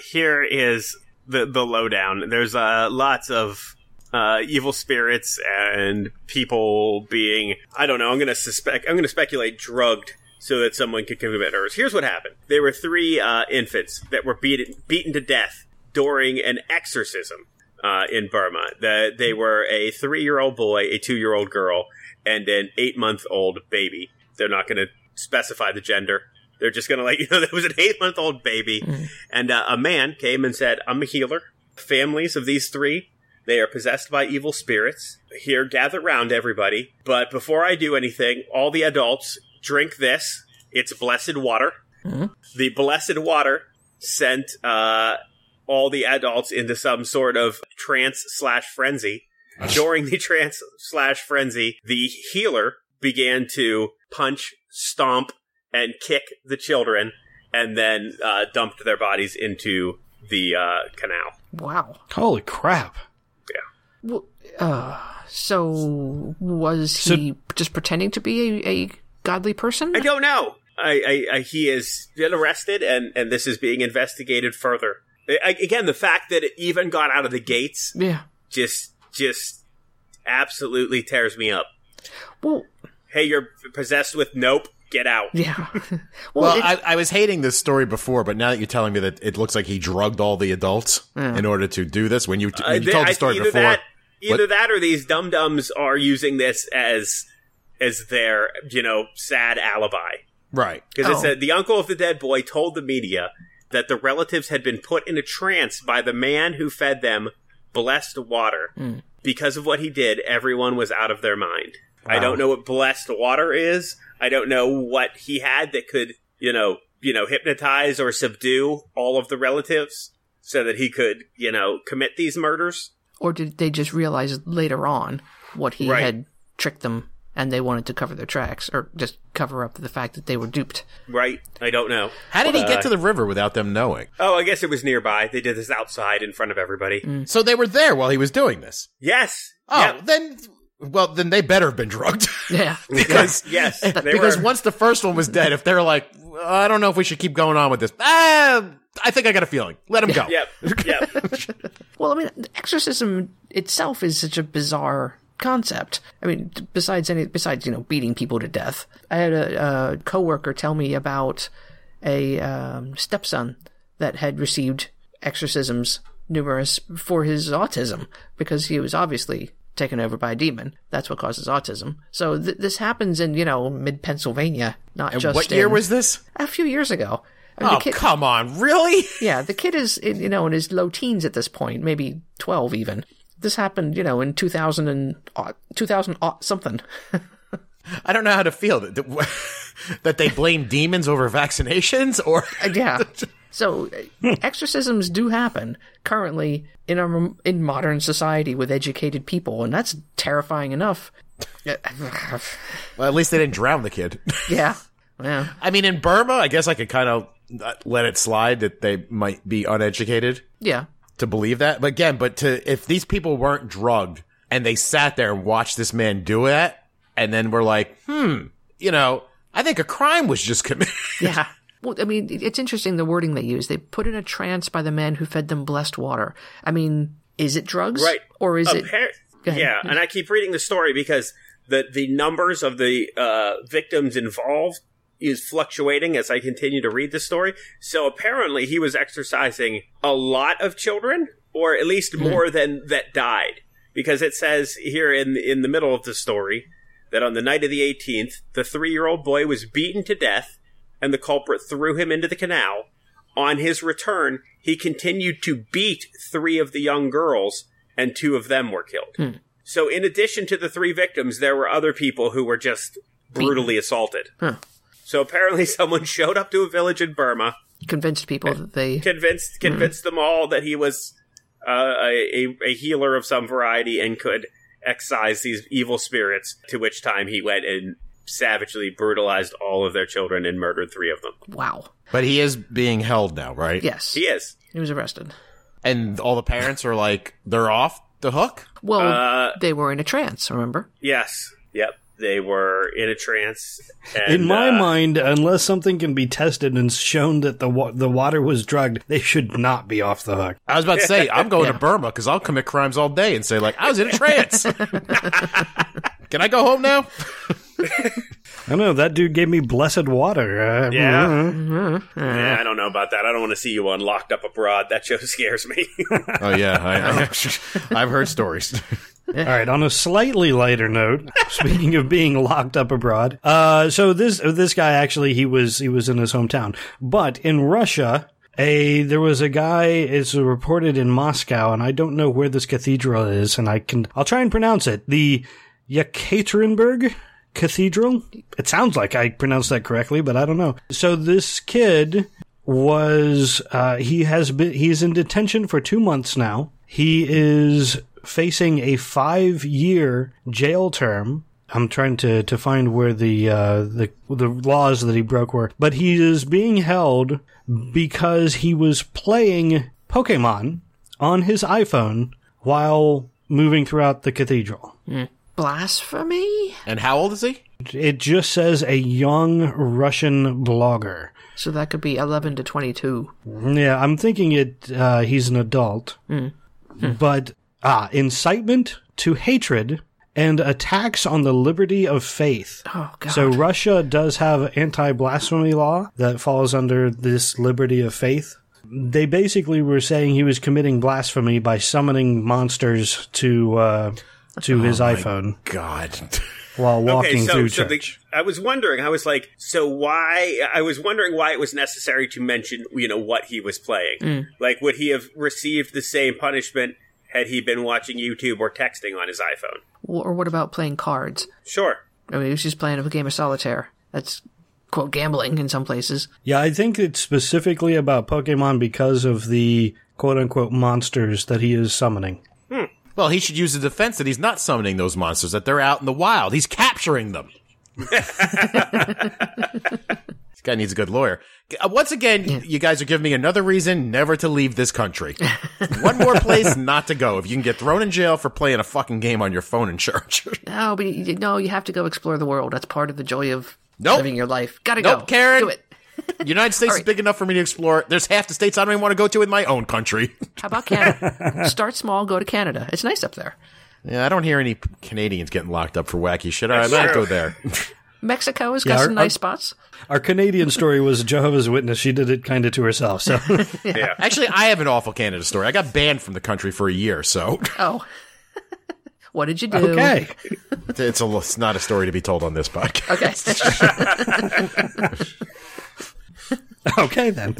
Here is the the lowdown. There's uh, lots of uh, evil spirits and people being I don't know. I'm gonna suspect. I'm gonna speculate drugged so that someone could commit murders. Here's what happened. There were three uh, infants that were beaten beaten to death during an exorcism uh, in Burma. The, they were a three year old boy, a two year old girl, and an eight month old baby. They're not going to specify the gender. They're just going to let you know there was an eight month old baby. And uh, a man came and said, I'm a healer. Families of these three They are possessed by evil spirits. Here, gather round, everybody. But before I do anything, all the adults drink this. It's blessed water. Mm. The blessed water sent uh, all the adults into some sort of trance slash frenzy. During the trance slash frenzy, the healer began to punch, stomp, and kick the children, and then uh, dumped their bodies into the uh, canal. Wow. Holy crap. Well, uh, so was he just pretending to be a, a godly person? I don't know. I, I, I he is been arrested, and and this is being investigated further. I, again, the fact that it even got out of the gates Yeah. just just absolutely tears me up. Well, Hey, you're possessed with nope. Get out. yeah. well, Well, I, I was hating this story before, but now that you're telling me that it looks like he drugged all the adults in order to do this, when you, when Uh, you they- told I- the story either before, that, either What? that, or these dum dums are using this as as their you know sad alibi. right? Because it Oh. said the uncle of the dead boy told the media that the relatives had been put in a trance by the man who fed them blessed water. Hmm. Because of what he did, everyone was out of their mind. I don't know what blessed water is. I don't know what he had that could, you know, you know, hypnotize or subdue all of the relatives so that he could, you know, commit these murders. or did they just realize later on what he Right. had tricked them and they wanted to cover their tracks or just cover up the fact that they were duped? Right? I don't know. How did he Uh, get to the river without them knowing? Oh, I guess it was nearby. They did this outside in front of everybody. So they were there while he was doing this. Yes. Oh, Yep. then, well, then they better have been drugged. Yeah. because Yes. They because were. once the first one was dead, if they're like, I don't know if we should keep going on with this. Ah, I think I got a feeling. Let him go. Yep. Yep. Well, I mean, exorcism itself is such a bizarre concept. I mean, besides any, besides you know, beating people to death. I had a, a coworker tell me about a um, stepson that had received exorcisms numerous for his autism because he was obviously taken over by a demon. That's what causes autism. So th- this happens in you know mid Pennsylvania, not And just what year was this? a few years ago. I mean, Oh, kid- come on. Really? yeah, the kid is, in- you know, in his low teens at this point, maybe 12 even. This happened, you know, in 2000 and, uh, 2000 uh, something. I don't know how to feel that, that they blame demons over vaccinations or Uh, yeah. So exorcisms do happen currently in our in modern society with educated people, and that's terrifying enough. well, at least they didn't drown the kid. yeah. Yeah. I mean, in Burma, I guess I could kind of let it slide that they might be uneducated Yeah. To believe that. But again, but to if these people weren't drugged and they sat there and watched this man do it and then were like, hmm, you know, I think a crime was just committed. Yeah. Well, I mean, it's interesting the wording they use. They put in a trance by the man who fed them blessed water. I mean, is it drugs? Right. Or is it? Appar- Go ahead. Yeah, and I keep reading the story because the the numbers of the uh, victims involved is fluctuating as I continue to read the story. So apparently, he was exorcising a lot of children, or at least Hmm. more than that died, because it says here in in the middle of the story that on the night of the 18th, the three year old boy was beaten to death, and the culprit threw him into the canal. On his return, he continued to beat three of the young girls, and two of them were killed. So, in addition to the three victims, there were other people who were just brutally assaulted. Huh. So, apparently, someone showed up to a village in Burma, Convinced people that they. convinced convinced them all that he was uh, a, a, a healer of some variety and could excise these evil spirits. To which time he went and savagely brutalized all of their children and murdered three of them. Wow. but he is being held now, right? Yes. He is. He was arrested. And all the parents are like, they're off the hook. Well, Uh, they were in a trance, remember? Yes. Yep. They were in a trance. And, In my uh, mind, unless something can be tested and shown that the wa- the water was drugged, they should not be off the hook. I was about to say, I'm going Yeah. to Burma because I'll commit crimes all day and say like, I was in a trance. Can I go home now? I don't know. That dude gave me blessed water. Uh, Yeah. uh, Yeah, I don't know about that. I don't want to see you on Locked Up Abroad. That show scares me. Oh yeah, I, I, I've heard stories. All right. On a slightly lighter note, speaking of being locked up abroad, uh, so this this guy actually he was he was in his hometown, but in Russia, A there was a guy is reported in Moscow, and I don't know where this cathedral is, and I can I'll try and pronounce it. The Yekaterinburg Cathedral. It sounds like I pronounced that correctly, but I don't know. So this kid was uh, he has been he's in detention for two months now. He is facing a five year jail term. I'm trying to, to find where the uh, the the laws that he broke were, but he is being held because he was playing Pokemon on his iPhone while moving throughout the cathedral. Blasphemy? And how old is he? It just says a young Russian blogger. So that could be 11 to 22. Yeah, I'm thinking it. Uh, he's an adult, but ah, incitement to hatred and attacks on the liberty of faith. Oh, God. So Russia does have anti-blasphemy law that falls under this liberty of faith. They basically were saying he was committing blasphemy by summoning monsters to uh, to his iPhone God. while walking okay, so, through so the, church. I was wondering. I was like, so why? I was wondering why it was necessary to mention, you know, what he was playing. Like, would he have received the same punishment had he been watching YouTube or texting on his iPhone? or what about playing cards? Sure. I mean, he was just playing a game of solitaire. That's, quote, gambling in some places. Yeah, I think it's specifically about Pokemon because of the quote unquote monsters that he is summoning. Hmm. Well, he should use the defense that he's not summoning those monsters, that they're out in the wild. He's capturing them. this guy needs a good lawyer. Uh, Once again, you guys are giving me another reason never to leave this country. One more place not to go. If you can get thrown in jail for playing a fucking game on your phone in church. No, but you, no, you have to go explore the world. That's part of the joy of Nope. living your life. Gotta Nope, go. Karen. Do it. United States is big enough for me to explore. There's half the states I don't even want to go to in my own country. How about Canada? Start small, go to Canada. It's nice up there. Yeah, I don't hear any Canadians getting locked up for wacky shit. All right, I That's might go there. Mexico has Yeah, got our- some nice our- spots. Our Canadian story was Jehovah's Witness. She did it kind of to herself. So Yeah. Actually, I have an awful Canada story. I got banned from the country for a year, so Oh. what did you do? okay, it's, a, it's not a story to be told on this podcast. Okay. okay then.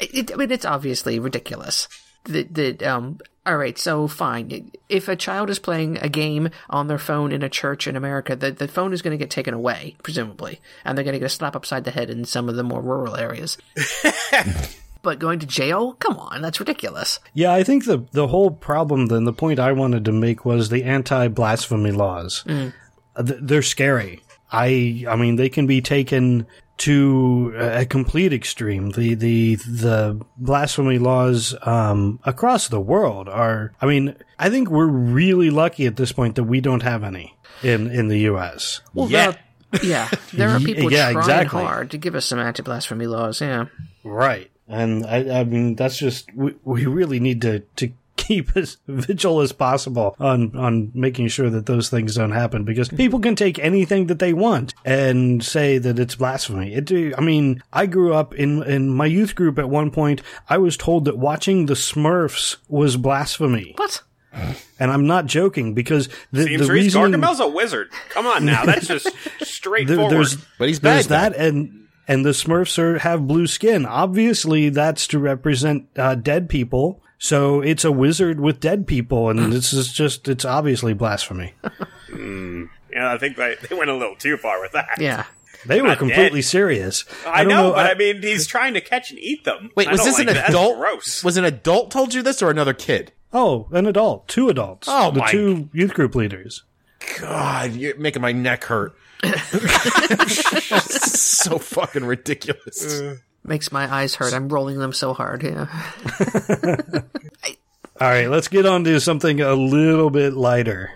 it, I mean, it's obviously ridiculous. That, that, um, all right, so fine. If a child is playing a game on their phone in a church in America, the, the phone is going to get taken away, presumably, and they're going to get a slap upside the head in some of the more rural areas. but going to jail? Come on, that's ridiculous. Yeah, I think the the whole problem then the point I wanted to make was the anti-blasphemy laws. Uh, th- They're scary. I I mean they can be taken to a complete extreme. The the the blasphemy laws um, across the world are. I mean, I think we're really lucky at this point that we don't have any in in the U.S. Well, Yeah. there- yeah, there are people Yeah, trying exactly. hard to give us some anti-blasphemy laws. Yeah, Right. And I, I mean, that's just, we, we really need to, to keep as vigil as possible on, on making sure that those things don't happen because people can take anything that they want and say that it's blasphemy. It, I mean, I grew up in, in my youth group at one point. I was told that watching the Smurfs was blasphemy. what? And I'm not joking because the, Seems the reasonable. reason Gargamel's a wizard. Come on now. That's just there, straightforward. there's But he's bad. there's that and and the Smurfs are have blue skin. Obviously, that's to represent uh, dead people. So it's a wizard with dead people, and this is just it's obviously blasphemy. Hmm. yeah, I think they, they went a little too far with that. Yeah. They were completely dead. serious. I, don't know, but I- I, mean, he's trying to catch and eat them. Wait, I was this like an that. adult? That's gross. Was an adult told you this or another kid? oh, an adult, two adults. Oh, the my- two youth group leaders. God, you're making my neck hurt. so fucking ridiculous. Uh, Makes my eyes hurt. I'm rolling them so hard. Yeah. All right, let's get on to something a little bit lighter.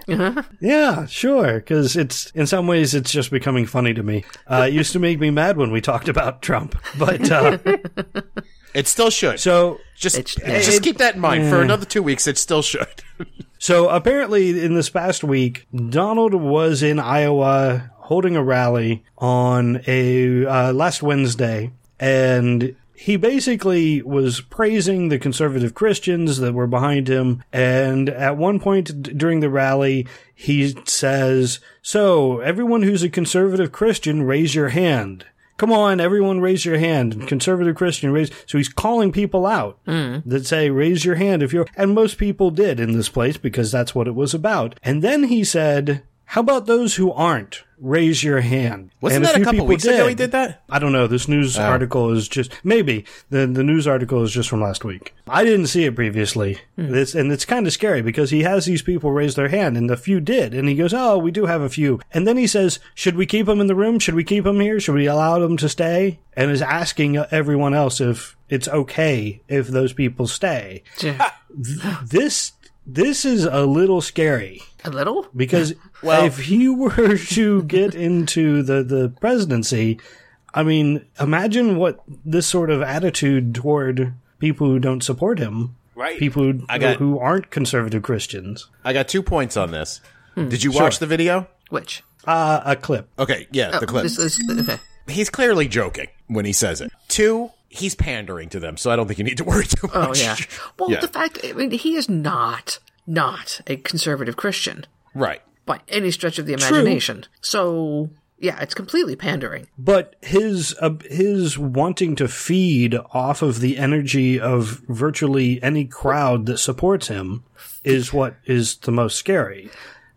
Yeah, sure, because it's in some ways it's just becoming funny to me. Uh, it used to make me mad when we talked about Trump, but uh, It still should. so just It's- just keep that in mind. For another two weeks, it still should. So apparently, in this past week, Donald was in Iowa holding a rally on a uh, last Wednesday, and he basically was praising the conservative Christians that were behind him. And at one point d- during the rally, he says, "So everyone who's a conservative Christian, raise your hand." come on, everyone raise your hand. Conservative Christian raise. So he's calling people out mm. that say, raise your hand if you're, and most people did in this place because that's what it was about. And then he said, how about those who aren't? Raise your hand. Wasn't And that a few couple people weeks ago he did that? I don't know. This news oh. article is just maybe the the news article is just from last week. I didn't see it previously. Hmm. This and it's kind of scary because he has these people raise their hand and the few did, and he goes, "Oh, we do have a few." And then he says, "Should we keep them in the room? Should we keep them here? Should we allow them to stay?" And is asking uh, everyone else if it's okay if those people stay. Yeah. This this is a little scary A little? because Well- if he were to get into the, the presidency, I mean, imagine what this sort of attitude toward people who don't support him, Right. people who, I got- who aren't conservative Christians. I got two points on this. Did you watch the video? Which? Uh, a clip. Okay, yeah, the clip. This, this, okay. he's clearly joking when he says it. Two, he's pandering to them, so I don't think you need to worry too much. Oh yeah. Well, Yeah. the fact I mean, he is not not a conservative Christian Right. by any stretch of the imagination. So yeah, it's completely pandering. But his uh, his wanting to feed off of the energy of virtually any crowd that supports him is what is the most scary.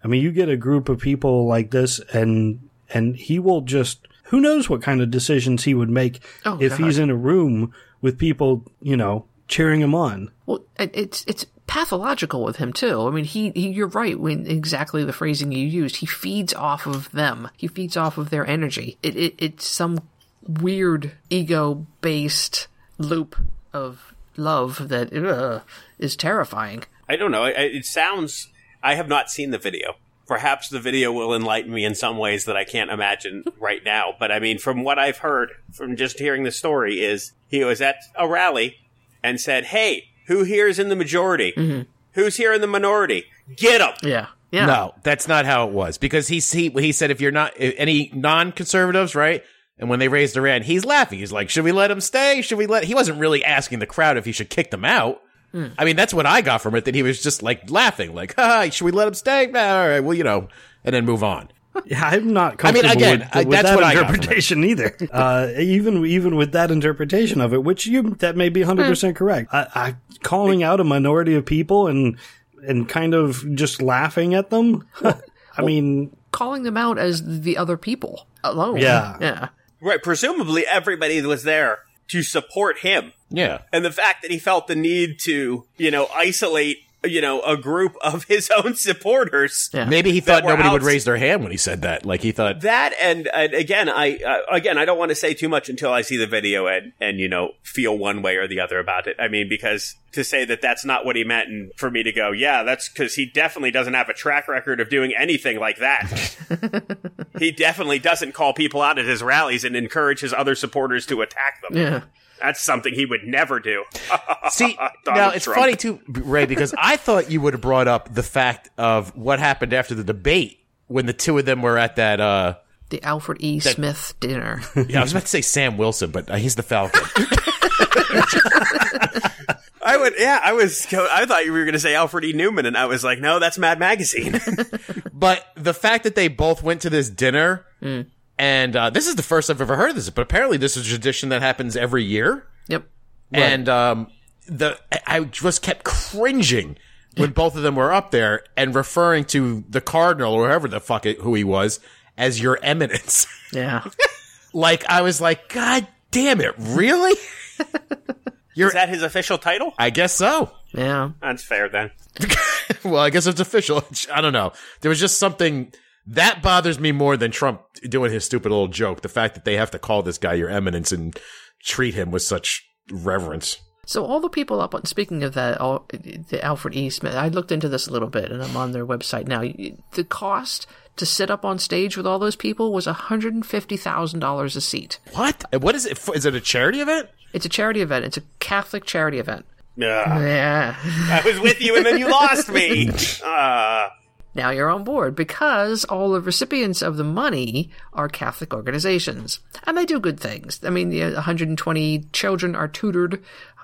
I mean, you get a group of people like this, and and he will just who knows what kind of decisions he would make Oh, if God. he's in a room with people, you know, cheering him on. Well, it's it's pathological with him too. I mean, he, he you're right when exactly the phrasing you used. He feeds off of them. He feeds off of their energy. It, it it's some weird ego based loop of love that uh, is terrifying. I don't know. I- I- It sounds. I have not seen the video. Perhaps the video will enlighten me in some ways that I can't imagine right now. But I mean, from what I've heard from just hearing the story, is he was at a rally and said, "Hey, who here is in the majority? Mm-hmm. Who's here in the minority? Get them!" Yeah. Yeah. No, that's not how it was because he he he said if you're not if any non-conservatives, right? And when they raised their hand, he's laughing. He's like, "Should we let him stay? Should we let?" He wasn't really asking the crowd if he should kick them out. I mean, that's what I got from it. That he was just like laughing, like, "Ha, should we let him stay?" Ah, All right, well, you know, and then move on. Yeah, I'm not I mean, again, with, I- with that's that what I got from it. interpretation either. Uh, even even with that interpretation of it, which you that may be 100 Hmm. percent correct. I, I calling out a minority of people and and kind of just laughing at them. I mean, Calling them out as the other people alone. Yeah. Yeah. Right. Presumably, everybody was there to support him. Yeah, and the fact that he felt the need to, you know, isolate, you know, a group of his own supporters. Yeah. maybe he thought were nobody would raise their hand when he said that. Like he thought, That and, and again, I uh, again, I don't want to say too much until I see the video and and you know feel one way or the other about it. I mean, because to say that that's not what he meant, and for me to go, yeah, that's because he definitely doesn't have a track record of doing anything like that. he definitely doesn't call people out at his rallies and encourage his other supporters to attack them. Yeah. That's something he would never do. See, now it's Trump. funny too, Ray, because I thought you would have brought up the fact of what happened after the debate when the two of them were at that. uh The Alfred E. Smith dinner. Yeah, I was about to say Sam Wilson, but uh, he's the Falcon. I would, yeah, I was, I thought you were going to say Alfred E. Neuman, and I was like, no, that's Mad Magazine. but the fact that they both went to this dinner, and uh, this is the first I've ever heard of this, but apparently this is a tradition that happens every year. yep. And um, the I just kept cringing when both of them were up there and referring to the cardinal or whoever the fuck it, who he was as your eminence. Yeah. like I was like, God damn it, really? Is that his official title? I guess so. Yeah. That's fair then. well, I guess it's official. I don't know. There was just something that bothers me more than Trump doing his stupid little joke. The fact that they have to call this guy your eminence and treat him with such reverence. So all the people up on speaking of that, all, the Alfred E. Smith, I looked into this a little bit, and I'm on their website now. The cost to sit up on stage with all those people was $150,000 a seat. What? What is it? Is it a charity event? It's a charity event. It's a Catholic charity event. Ugh. Yeah. I was with you, and then you lost me. Uh, Now you're on board because all the recipients of the money are Catholic organizations. And they do good things. I mean, the uh, 120 children are tutored,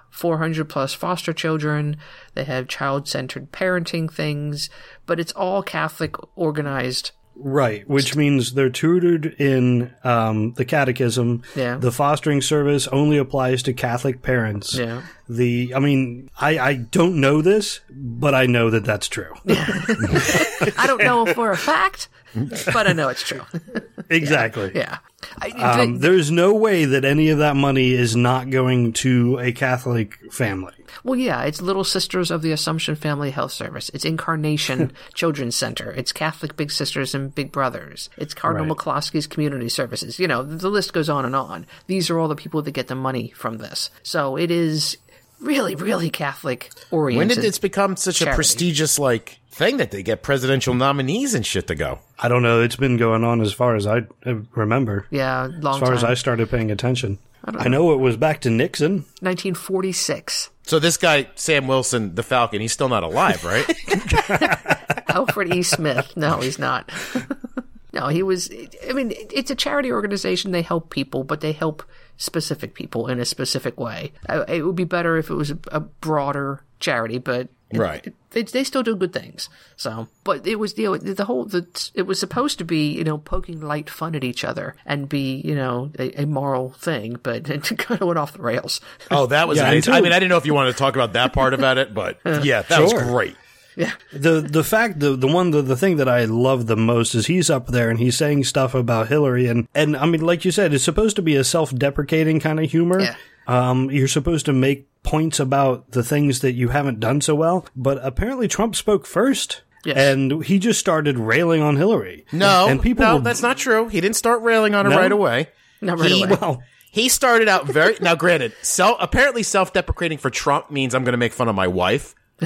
400 plus foster children. They have child centered parenting things, but it's all Catholic organized Right, which means they're tutored in um, the catechism. Yeah. The fostering service only applies to Catholic parents. Yeah. The, I mean, I, I don't know this, but I know that that's true. I don't know for a fact, but I know it's true. exactly. yeah. I, Um, there's no way that any of that money is not going to a Catholic family. Well, yeah, it's Little Sisters of the Assumption Family Health Service. It's Incarnation Children's Center. It's Catholic Big Sisters and Big Brothers. It's Cardinal Right. McCloskey's Community Services. You know, the list goes on and on. These are all the people that get the money from this. So it is really, really Catholic oriented. When did this become such a prestigious like thing that they get presidential nominees and shit to go? I don't know. It's been going on as far as I uh, remember. Yeah, long As far time. as I started paying attention. I know it was back to Nixon. 1946. So this guy Sam Wilson, the Falcon, he's still not alive, right? Alfred E. Smith. No, he's not. no, he was. I mean, it's a charity organization. They help people, but they help specific people in a specific way. Uh, It would be better if it was a, a broader charity, but Right. they, they still do good things. So, but it was you know the whole the it was supposed to be you know poking light fun at each other and be you know a, a moral thing, but it kind of went off the rails. oh, that was Yeah, amazing. I mean, I didn't know if you wanted to talk about that part about it, but yeah, that was Sure. great. The the fact the the one the, the thing that I love the most is he's up there and he's saying stuff about Hillary and and I mean like you said it's supposed to be a self deprecating kind of humor. Yeah. Um, you're supposed to make points about the things that you haven't done so well, but apparently Trump spoke first. Yes. And he just started railing on Hillary. No, and people no, were- that's not true. He didn't start railing on her No? right away. Not right he, away. well, he started out very now. Granted, self apparently self-deprecating for Trump means I'm going to make fun of my wife.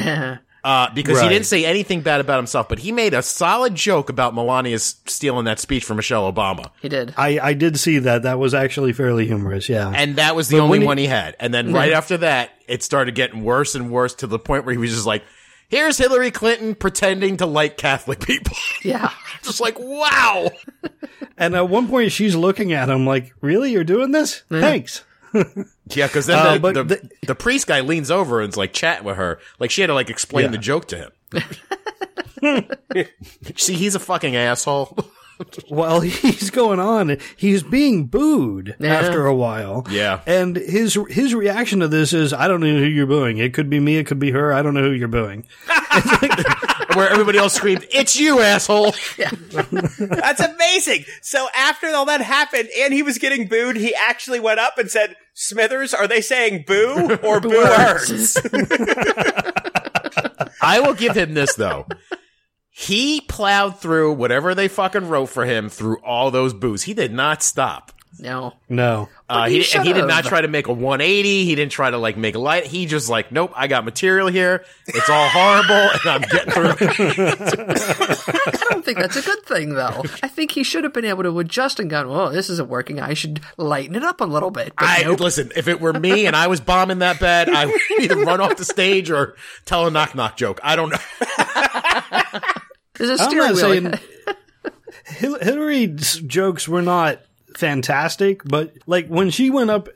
Uh, because he didn't say anything bad about himself, but he made a solid joke about Melania stealing that speech from Michelle Obama. he did. I, I did see that. That was actually fairly humorous. Yeah. And that was the But only he- one he had. And then right after that, it started getting worse and worse to the point where he was just like, here's Hillary Clinton pretending to like Catholic people. Yeah. just like, wow. And at one point, she's looking at him like, "Really, you're doing this? Thanks." Yeah, because then Uh, the, but the, the- the priest guy leans over and's like chatting with her. Like she had to like explain Yeah. the joke to him. See, he's a fucking asshole. While he's going on. He's being booed Yeah. after a while. Yeah. And his his reaction to this is, "I don't know who you're booing. It could be me. It could be her. I don't know who you're booing." Where everybody else screamed, "It's you, asshole!" That's amazing. So after all that happened and he was getting booed, he actually went up and said, Smithers, are they saying boo or boo hurts? I will give him this though. He plowed through whatever they fucking wrote for him through all those boos. He did not stop. No. No. Uh, he he, and he did not try to make a 180. He didn't try to like make a light. He just like, nope, I got material here. It's all horrible, and I'm getting through. I don't think that's a good thing, though. I think he should have been able to adjust and gone, well, this isn't working. I should lighten it up a little bit. But I nope. listen. If it were me and I was bombing that bad, I would either run off the stage or tell a knock knock joke. I don't know. There's a I'm steering not wheel. saying Hillary's jokes were not fantastic, but like when she went up,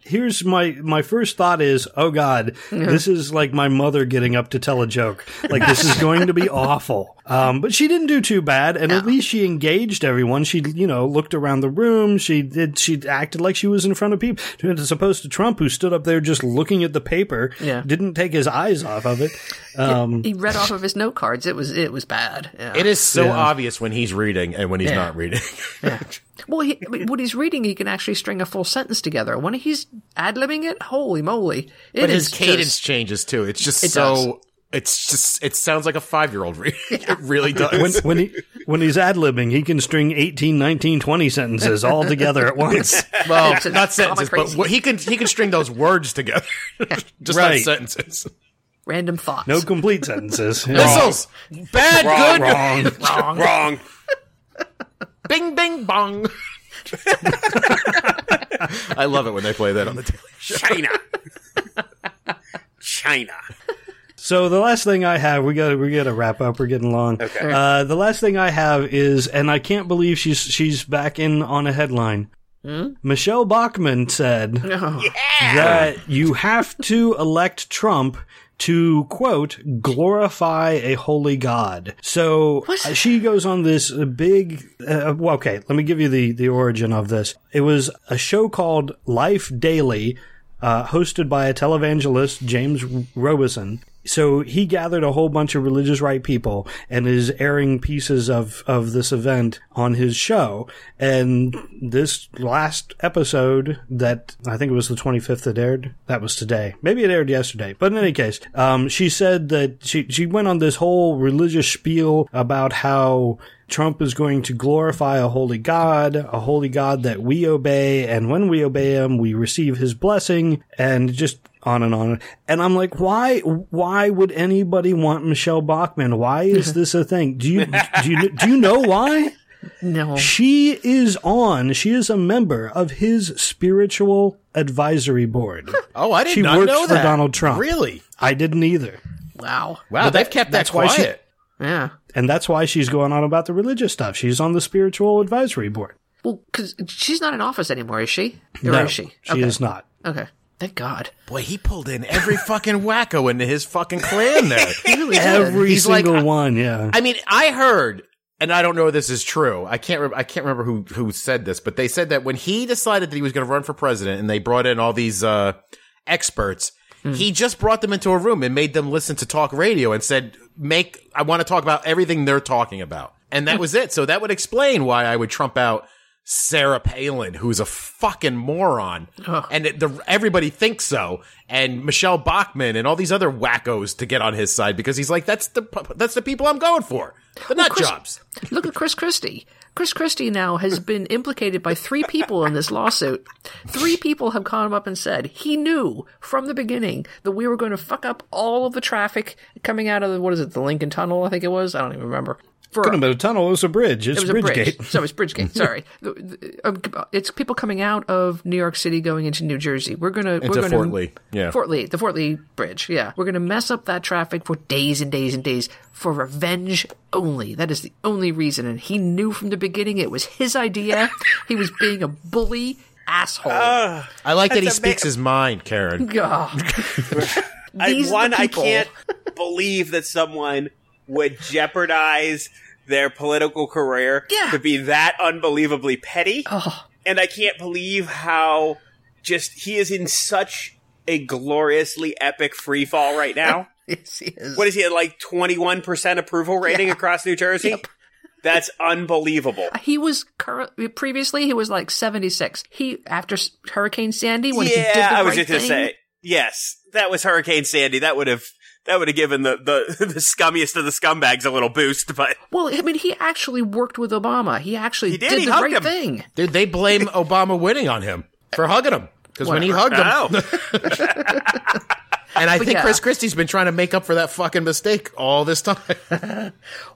here's my my first thought is, oh god, this is like my mother getting up to tell a joke. Like this is going to be awful. Um, but she didn't do too bad, and at least she engaged everyone. She, you know, looked around the room. She did. She acted like she was in front of people, as opposed to Trump, who stood up there just looking at the paper. Yeah. didn't take his eyes off of it. Um, he read off of his note cards. It was it was bad. Yeah. It is so Yeah. obvious when he's reading and when he's Yeah. not reading. Well, he, I mean, when he's reading, he can actually string a full sentence together. When he's ad libbing it, holy moly! It but his cadence just- changes too. It's just It so. does. It's just. It sounds like a five year old reading. It really does. when when he when he's ad libbing, he can string 18, 19, 20 sentences all together at once. well, It's not sentences, but crazy. what- he can he can string those words together, just Right. not sentences. random thoughts. No complete sentences. Missiles, bad, good, Wrong. wrong. Wrong. bing, bing, bong. I love it when they play that on the Daily Show. China. China. So the last thing I have, we got we got to wrap up. We're getting long. Okay. Uh, the last thing I have is, and I can't believe she's she's back in on a headline. Michele Bachmann said that you have to elect Trump to quote glorify a holy god. So uh, she goes on this big. Uh, well, okay, let me give you the the origin of this. It was a show called Life Daily, uh, hosted by a televangelist James Robison. So he gathered a whole bunch of religious right people and is airing pieces of, of this event on his show. And this last episode that I think it was the 25th that aired, that was today. Maybe it aired yesterday. But in any case, um, she said that she, she went on this whole religious spiel about how Trump is going to glorify a holy God, a holy God that we obey, and when we obey him, we receive his blessing, and just on and on. And I'm like, why, why would anybody want Michele Bachmann? Why is this a thing? Do you, do you, do you know why? No. She is on, she is a member of his spiritual advisory board. Oh, I did She not works know for. Donald Trump. Really? I didn't either. Wow. Wow, But they've that- kept that that's why she- quiet. Yeah. And that's why she's going on about the religious stuff. She's on the spiritual advisory board. Well, because she's not in office anymore, is she? Or no, is she? she okay. is not. Okay. Thank God. Boy, he pulled in every fucking wacko into his fucking clan there. He really. Every He's single I- one, yeah. I mean, I heard, and I don't know if this is true. I can't. Re- I can't remember who who said this, but they said that when he decided that he was going to run for president, and they brought in all these uh, experts, he just brought them into a room and made them listen to talk radio and said, "Make I want to talk about everything they're talking about," and that was it. So that would explain why I would trump out. Sarah Palin, who's a fucking moron, and it, the, everybody thinks so, and Michele Bachmann and all these other wackos to get on his side because he's like, that's the that's the people I'm going for, the nut Chris- jobs. Look at Chris Christie. Chris Christie now has been implicated by three people in this lawsuit. Three people have come up and said he knew from the beginning that we were going to fuck up all of the traffic coming out of the, what is it, the Lincoln Tunnel, I think it was? I don't even remember. For, Couldn't have been a tunnel. It was a bridge. It's it was a Bridgegate. bridge. So it's Bridgegate. Sorry, The- the- um, it's people coming out of New York City going into New Jersey. We're gonna we're gonna, Fort Lee. Yeah. Fort Lee, the Fort Lee Bridge. Yeah, we're gonna mess up that traffic for days and days and days for revenge only. That is the only reason, and he knew from the beginning it was his idea. he was being a bully asshole. I like that he speaks ma- his mind, Karen. God. I, These are the one, I can't believe that someone would jeopardize their political career Yeah. to be that unbelievably petty. Oh. And I can't believe how just he is in such a gloriously epic free fall right now. Yes, he is. what is he at like 21% approval rating across New Jersey? That's unbelievable. He was cur- previously he was like seventy six. He after Hurricane Sandy when he did the yeah, I was right just going to say. Yes, that was Hurricane Sandy. That would have that would have given the, the the scummiest of the scumbags a little boost, but Well, I mean, he actually worked with Obama. He actually He did, did, he the right him. thing. Dude, they blame Obama winning on him for hugging him because when he hugged him, and I But think yeah. Chris Christie's been trying to make up for that fucking mistake all this time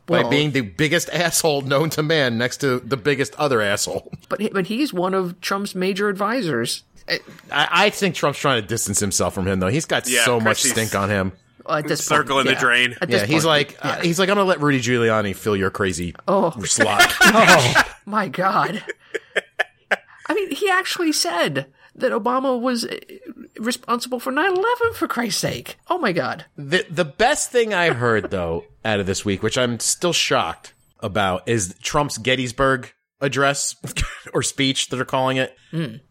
by being the biggest asshole known to man next to the biggest other asshole. But but he's one of Trump's major advisors. I, I think Trump's trying to distance himself from him, though. He's got Yeah, so much stink on him. Well, at this Circle point, in the drain. At Yeah, he's point, like, uh, he's like, I'm gonna let Rudy Giuliani fill your crazy Oh. slot. Oh my God. I mean, he actually said that Obama was uh, responsible for 9-11, for Christ's sake. Oh my God. The the best thing I heard though out of this week, which I'm still shocked about, is Trump's Gettysburg address or speech that they're calling it,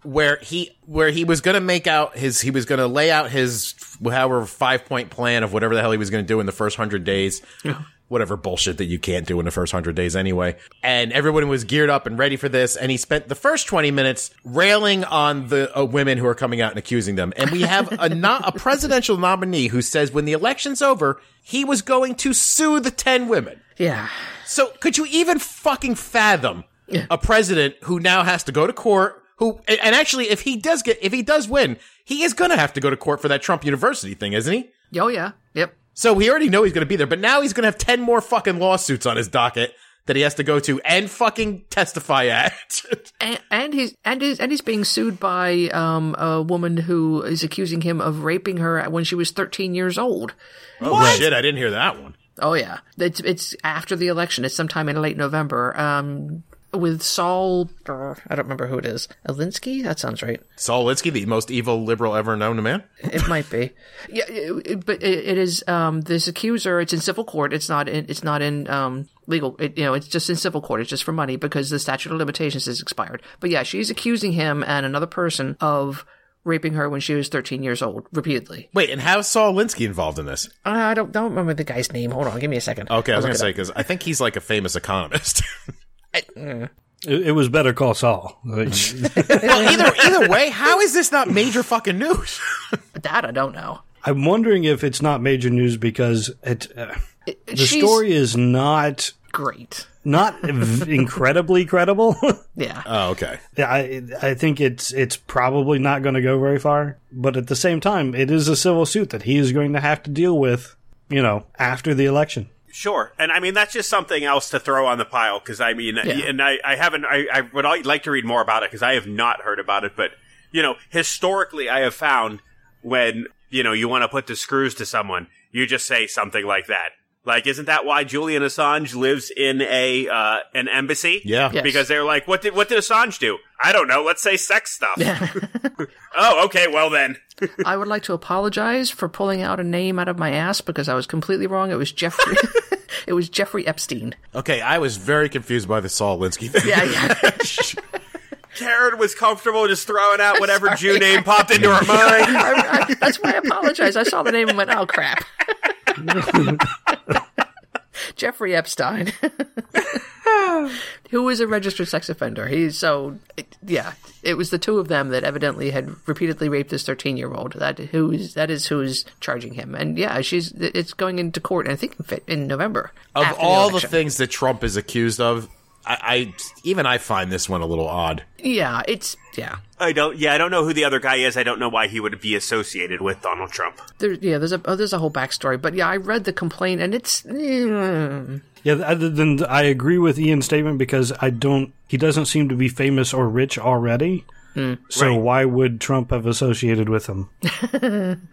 where he where he was going to make out his he was going to lay out his however five point plan of whatever the hell he was going to do in the first hundred days. Whatever bullshit that you can't do in the first hundred days anyway. And everyone was geared up and ready for this. And he spent the first 20 minutes railing on the uh, women who are coming out and accusing them. And we have a, not a presidential nominee who says when the election's over, he was going to sue the 10 women. Yeah. So could you even fucking fathom a president who now has to go to court? Who and and actually, if he does get, if he does win, he is going to have to go to court for that Trump University thing, isn't he? Oh yeah. Yep. So we already know he's going to be there, but now he's going to have ten more fucking lawsuits on his docket that he has to go to and fucking testify at. And, and he's and he's and he's being sued by um, a woman who is accusing him of raping her when she was 13 years old. oh shit! I didn't hear that one. Oh yeah, it's it's after the election. It's sometime in late November. Um, with Saul. uh, I don't remember who it is. Alinsky. That sounds right. Saul Alinsky, the most evil liberal ever known to man. It might be. Yeah, it, it- but it, it is. Um, this accuser. It's in civil court. It's not. In, it's not in um legal. It, you know, it's just in civil court. It's just for money because the statute of limitations is expired. But yeah, she's accusing him and another person of raping her when she was 13 years old repeatedly. Wait, and how's Saul Alinsky involved in this? I don't don't remember the guy's name. Hold on, give me a second. Okay, I was going to say because I think he's like a famous economist. It, it was better call Saul. well, either either way, how is this not major fucking news? that I don't know. I'm wondering if it's not major news because it uh, the She's story is not great. not v- incredibly credible. Yeah. Oh, okay. Yeah, I I think it's it's probably not going to go very far, but at the same time, it is a civil suit that he is going to have to deal with, you know, after the election. Sure, and I mean that's just something else to throw on the pile because I mean, and I, I haven't, I, I would like to read more about it because I have not heard about it. But you know, historically, I have found when you know you want to put the screws to someone, you just say something like that. Like, isn't that why Julian Assange lives in a uh, an embassy? Yeah. Yes. because they're like, what did what did Assange do? I don't know. Let's say sex stuff. oh, okay. Well then, I would like to apologize for pulling out a name out of my ass because I was completely wrong. It was Jeffrey. it was Jeffrey Epstein. Okay, I was very confused by the Saul Alinsky thing. Yeah, yeah. Karen was comfortable just throwing out whatever Jew name popped into her mind. I, I, that's why I apologize. I saw the name and went, "Oh crap." Jeffrey Epstein, who is a registered sex offender. He's so it- yeah. It was the two of them that evidently had repeatedly raped this thirteen-year-old. That who's that is who's charging him. And yeah, she's it's going into court. I think in in November. Of all the election. things that Trump is accused of, I, I even I find this one a little odd. yeah, it's yeah. I don't. Yeah, I don't know who the other guy is. I don't know why he would be associated with Donald Trump. There, yeah, there's a oh, there's a whole backstory, but yeah, I read the complaint and it's eh, Yeah, other than I agree with Ian's statement because I don't. He doesn't seem to be famous or rich already. So Right. why would Trump have associated with him?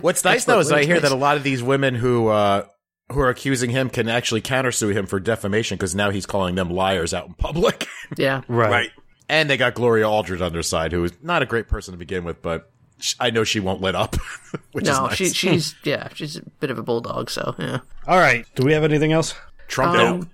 What's nice though is I hear that a lot of these women who uh, who are accusing him can actually countersue him for defamation because now he's calling them liars out in public. yeah, Right. Right. and they got Gloria Aldridge on their side, who is not a great person to begin with, but I know she won't let up, which is no, nice. she she's yeah, she's a bit of a bulldog. So yeah. All right. Do we have anything else? Trump. Um,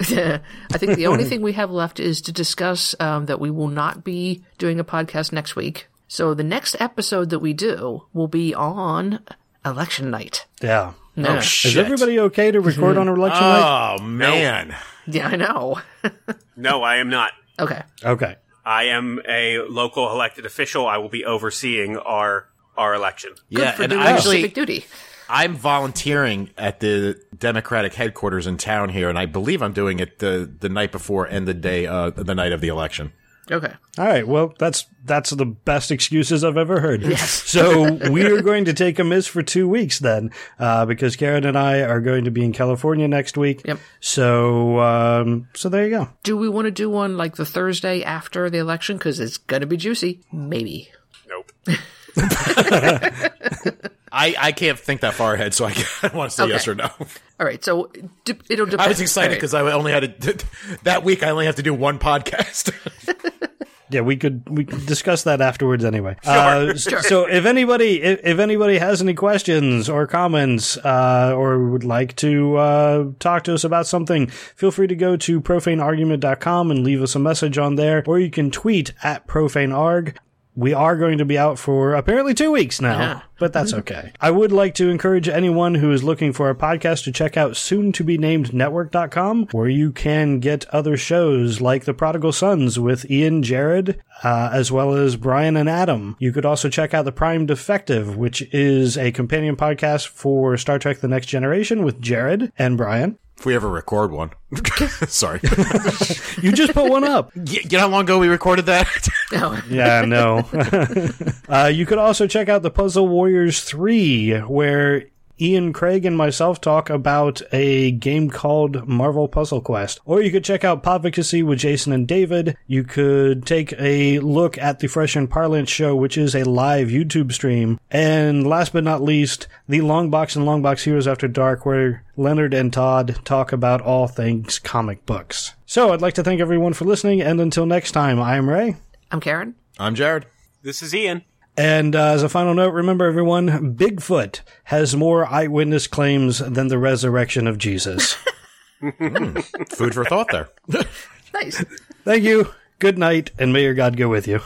I think the only thing we have left is to discuss um, that we will not be doing a podcast next week. So the next episode that we do will be on election night. Yeah. Yeah, Is Shit. everybody okay to record on election night? Oh man. yeah I know. No, I am not. okay. Okay. I am a local elected official. I will be overseeing our our election. Good Yeah, for and doing actually, civic duty. I'm volunteering at the Democratic headquarters in town here, and I believe I'm doing it the the night before and the day uh, the night of the election. Okay. All right. Well, that's that's the best excuses I've ever heard. Yes. So we are going to take a miss for two weeks then, uh, because Karen and I are going to be in California next week. Yep. So um, so there you go. Do we want to do one like the Thursday after the election because it's gonna be juicy? Maybe. Nope. I, I can't think that far ahead, so I can't want to say Okay. yes or no. All right. So d- it'll depend. I was excited All right. because I only had to, that week. I only have to do one podcast. Yeah, we could we could discuss that afterwards anyway. Uh, So if anybody if, if anybody has any questions or comments uh, or would like to uh, talk to us about something, feel free to go to profaneargument.com and leave us a message on there, or you can tweet at profanearg. We are going to be out for apparently two weeks now, Yeah. but that's okay. I would like to encourage anyone who is looking for a podcast to check out soon to be named network.com, where you can get other shows like The Prodigal Sons with Ian Jared, uh, as well as Brian and Adam. You could also check out The Prime Defective, which is a companion podcast for Star Trek The Next Generation with Jared and Brian. If we ever record one, sorry. You just put one up. you you know how long ago we recorded that? No. Yeah, no. uh, you could also check out the Puzzle Warriors 3, where Ian Craig and myself talk about a game called Marvel Puzzle Quest. Or you could check out Podvocacy with Jason and David. You could take a look at the Fresh and Parlance show, which is a live YouTube stream. And last but not least, the Longbox and Longbox Heroes After Dark, where Leonard and Todd talk about all things comic books. So I'd like to thank everyone for listening, and until next time, I'm Ray. I'm Karen. I'm Jared. This is Ian. And uh, as a final note, remember everyone, Bigfoot has more eyewitness claims than the resurrection of Jesus. Food for thought there. Nice. Thank you. Good night, and may your God go with you.